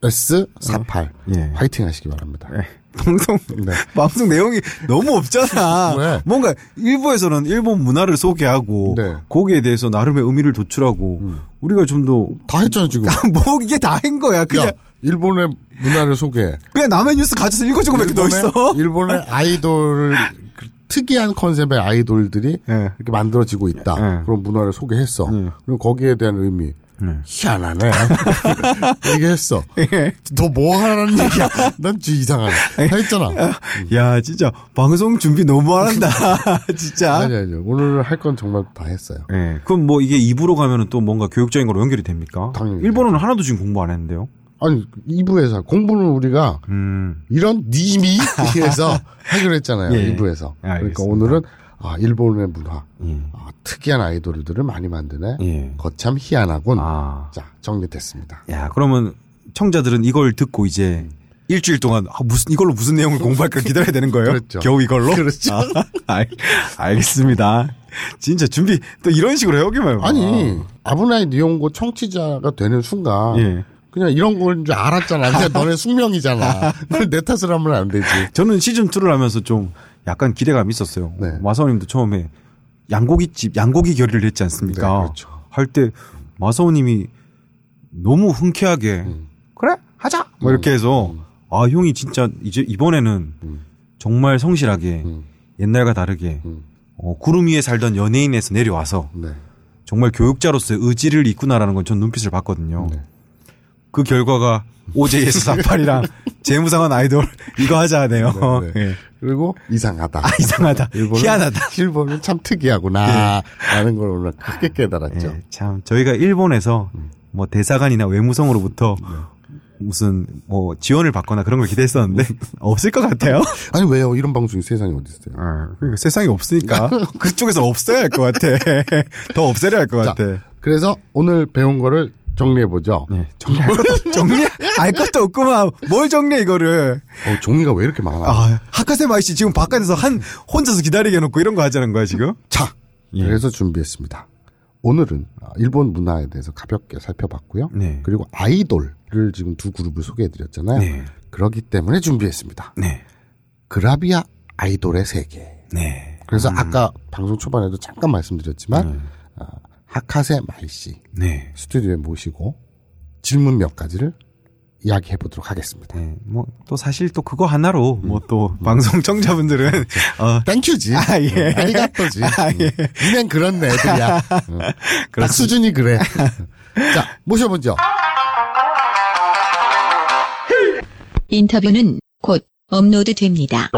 S 48 예. 화이팅 하시기 바랍니다. 방송 네. 방송 내용이 너무 없잖아. 왜? 뭔가 일부에서는 일본 문화를 소개하고 네. 거기에 대해서 나름의 의미를 도출하고 우리가 좀 더 다 했잖아 지금. 뭐 이게 다인 거야. 그냥 야, 일본의 문화를 소개해. 그냥 남의 뉴스 가져서 읽어주고 몇개 넣어 있어. 일본의 아이돌 그 특이한 컨셉의 아이돌들이 예. 이렇게 만들어지고 있다. 예. 그런 문화를 소개했어. 예. 그리고 거기에 대한 의미. 네. 희한하네. 얘기했어. 예. 너뭐 하라는 얘기야? 난 진짜 이상하네. 다 했잖아. 야, 진짜 방송 준비 너무 한다. 진짜. 아니, 아니요. 오늘 할 건 정말 다 했어요. 예. 그럼 뭐 이게 2부로 가면은 또 뭔가 교육적인 거로 연결이 됩니까? 당연히. 일본어는 하나도 지금 공부 안 했는데요. 아니, 2부에서 공부는 우리가 음. 이런 님이 해서 하기로 했잖아요. 예. 2부에서. 예, 그러니까 알겠습니다. 오늘은 아, 일본의 문화. 예. 아, 특이한 아이돌들을 많이 만드네. 예. 거참 희한하군. 아. 자, 정리됐습니다. 야, 그러면 청자들은 이걸 듣고 이제 일주일 동안 아, 무슨 이걸로 무슨 내용을 공부할까 기다려야 되는 거예요? 그렇죠. 겨우 이걸로? 그렇죠. 아, 알, 알겠습니다. 진짜 준비 또 이런 식으로 해오기만 아니, 아브나이 니온고 청취자가 되는 순간 예. 그냥 이런 건 줄 알았잖아. 그냥 너네 숙명이잖아. 그걸 내 탓을 하면 안 되지. 저는 시즌 2를 하면서 좀 약간 기대감이 있었어요. 네. 마사오님도 처음에 양고기집 양고기 결의를 했지 않습니까? 네, 그렇죠. 할때 마사오님이 너무 흔쾌하게 음. 그래 하자 뭐 이렇게 해서 아 형이 진짜 이제 이번에는 정말 성실하게 음. 옛날과 다르게 음. 어, 구름 위에 살던 연예인에서 내려와서 네. 정말 교육자로서의 의지를 있구나라는 건 전 눈빛을 봤거든요. 네. 그 결과가 OJS 48이랑 재무상한 아이돌 이거 하자 하네요. 네, 네. 예. 그리고 이상하다. 아, 이상하다. 일본은, 희한하다. 일본은 참 특이하구나. 라는 걸 오늘 크게 깨달았죠. 예, 참 저희가 일본에서 뭐 대사관이나 외무성으로부터 무슨 뭐 지원을 받거나 그런 걸 기대했었는데 없을 것 같아요. 아니, 왜요? 이런 방송이 세상에 어디 있어요? 아, 그러니까 세상에 없으니까 그쪽에서 없어야 할 것 같아. 더 없애려 할것 자, 같아. 그래서 오늘 배운 거를 정리해보죠. 네, 정리할 것도, 정리, 알 것도 없구만. 뭘 정리해, 이거를. 어, 종이가 왜 이렇게 많아? 아, 하카세 마이씨 지금 바깥에서 한, 혼자서 기다리게 해놓고 이런 거 하자는 거야, 지금? 자, 예. 그래서 준비했습니다. 오늘은 아, 일본 문화에 대해서 가볍게 살펴봤고요. 네. 그리고 아이돌을 지금 두 그룹을 소개해드렸잖아요. 네. 그렇기 때문에 준비했습니다. 네. 그라비아 아이돌의 세계. 네. 그래서 아까 방송 초반에도 잠깐 말씀드렸지만 음. 아, 하카세 마이 씨 네. 스튜디오에 모시고 질문 몇 가지를 이야기해 보도록 하겠습니다. 네. 뭐, 또 사실 또 그거 하나로, 뭐 또, 방송 청자분들은, 어, thank you지. 아, 예. 아리가또지. 아, 예. 그냥 그런 애들이야. 응. 딱. 수준이 그래. 자, 모셔보죠. 인터뷰는 곧 업로드됩니다.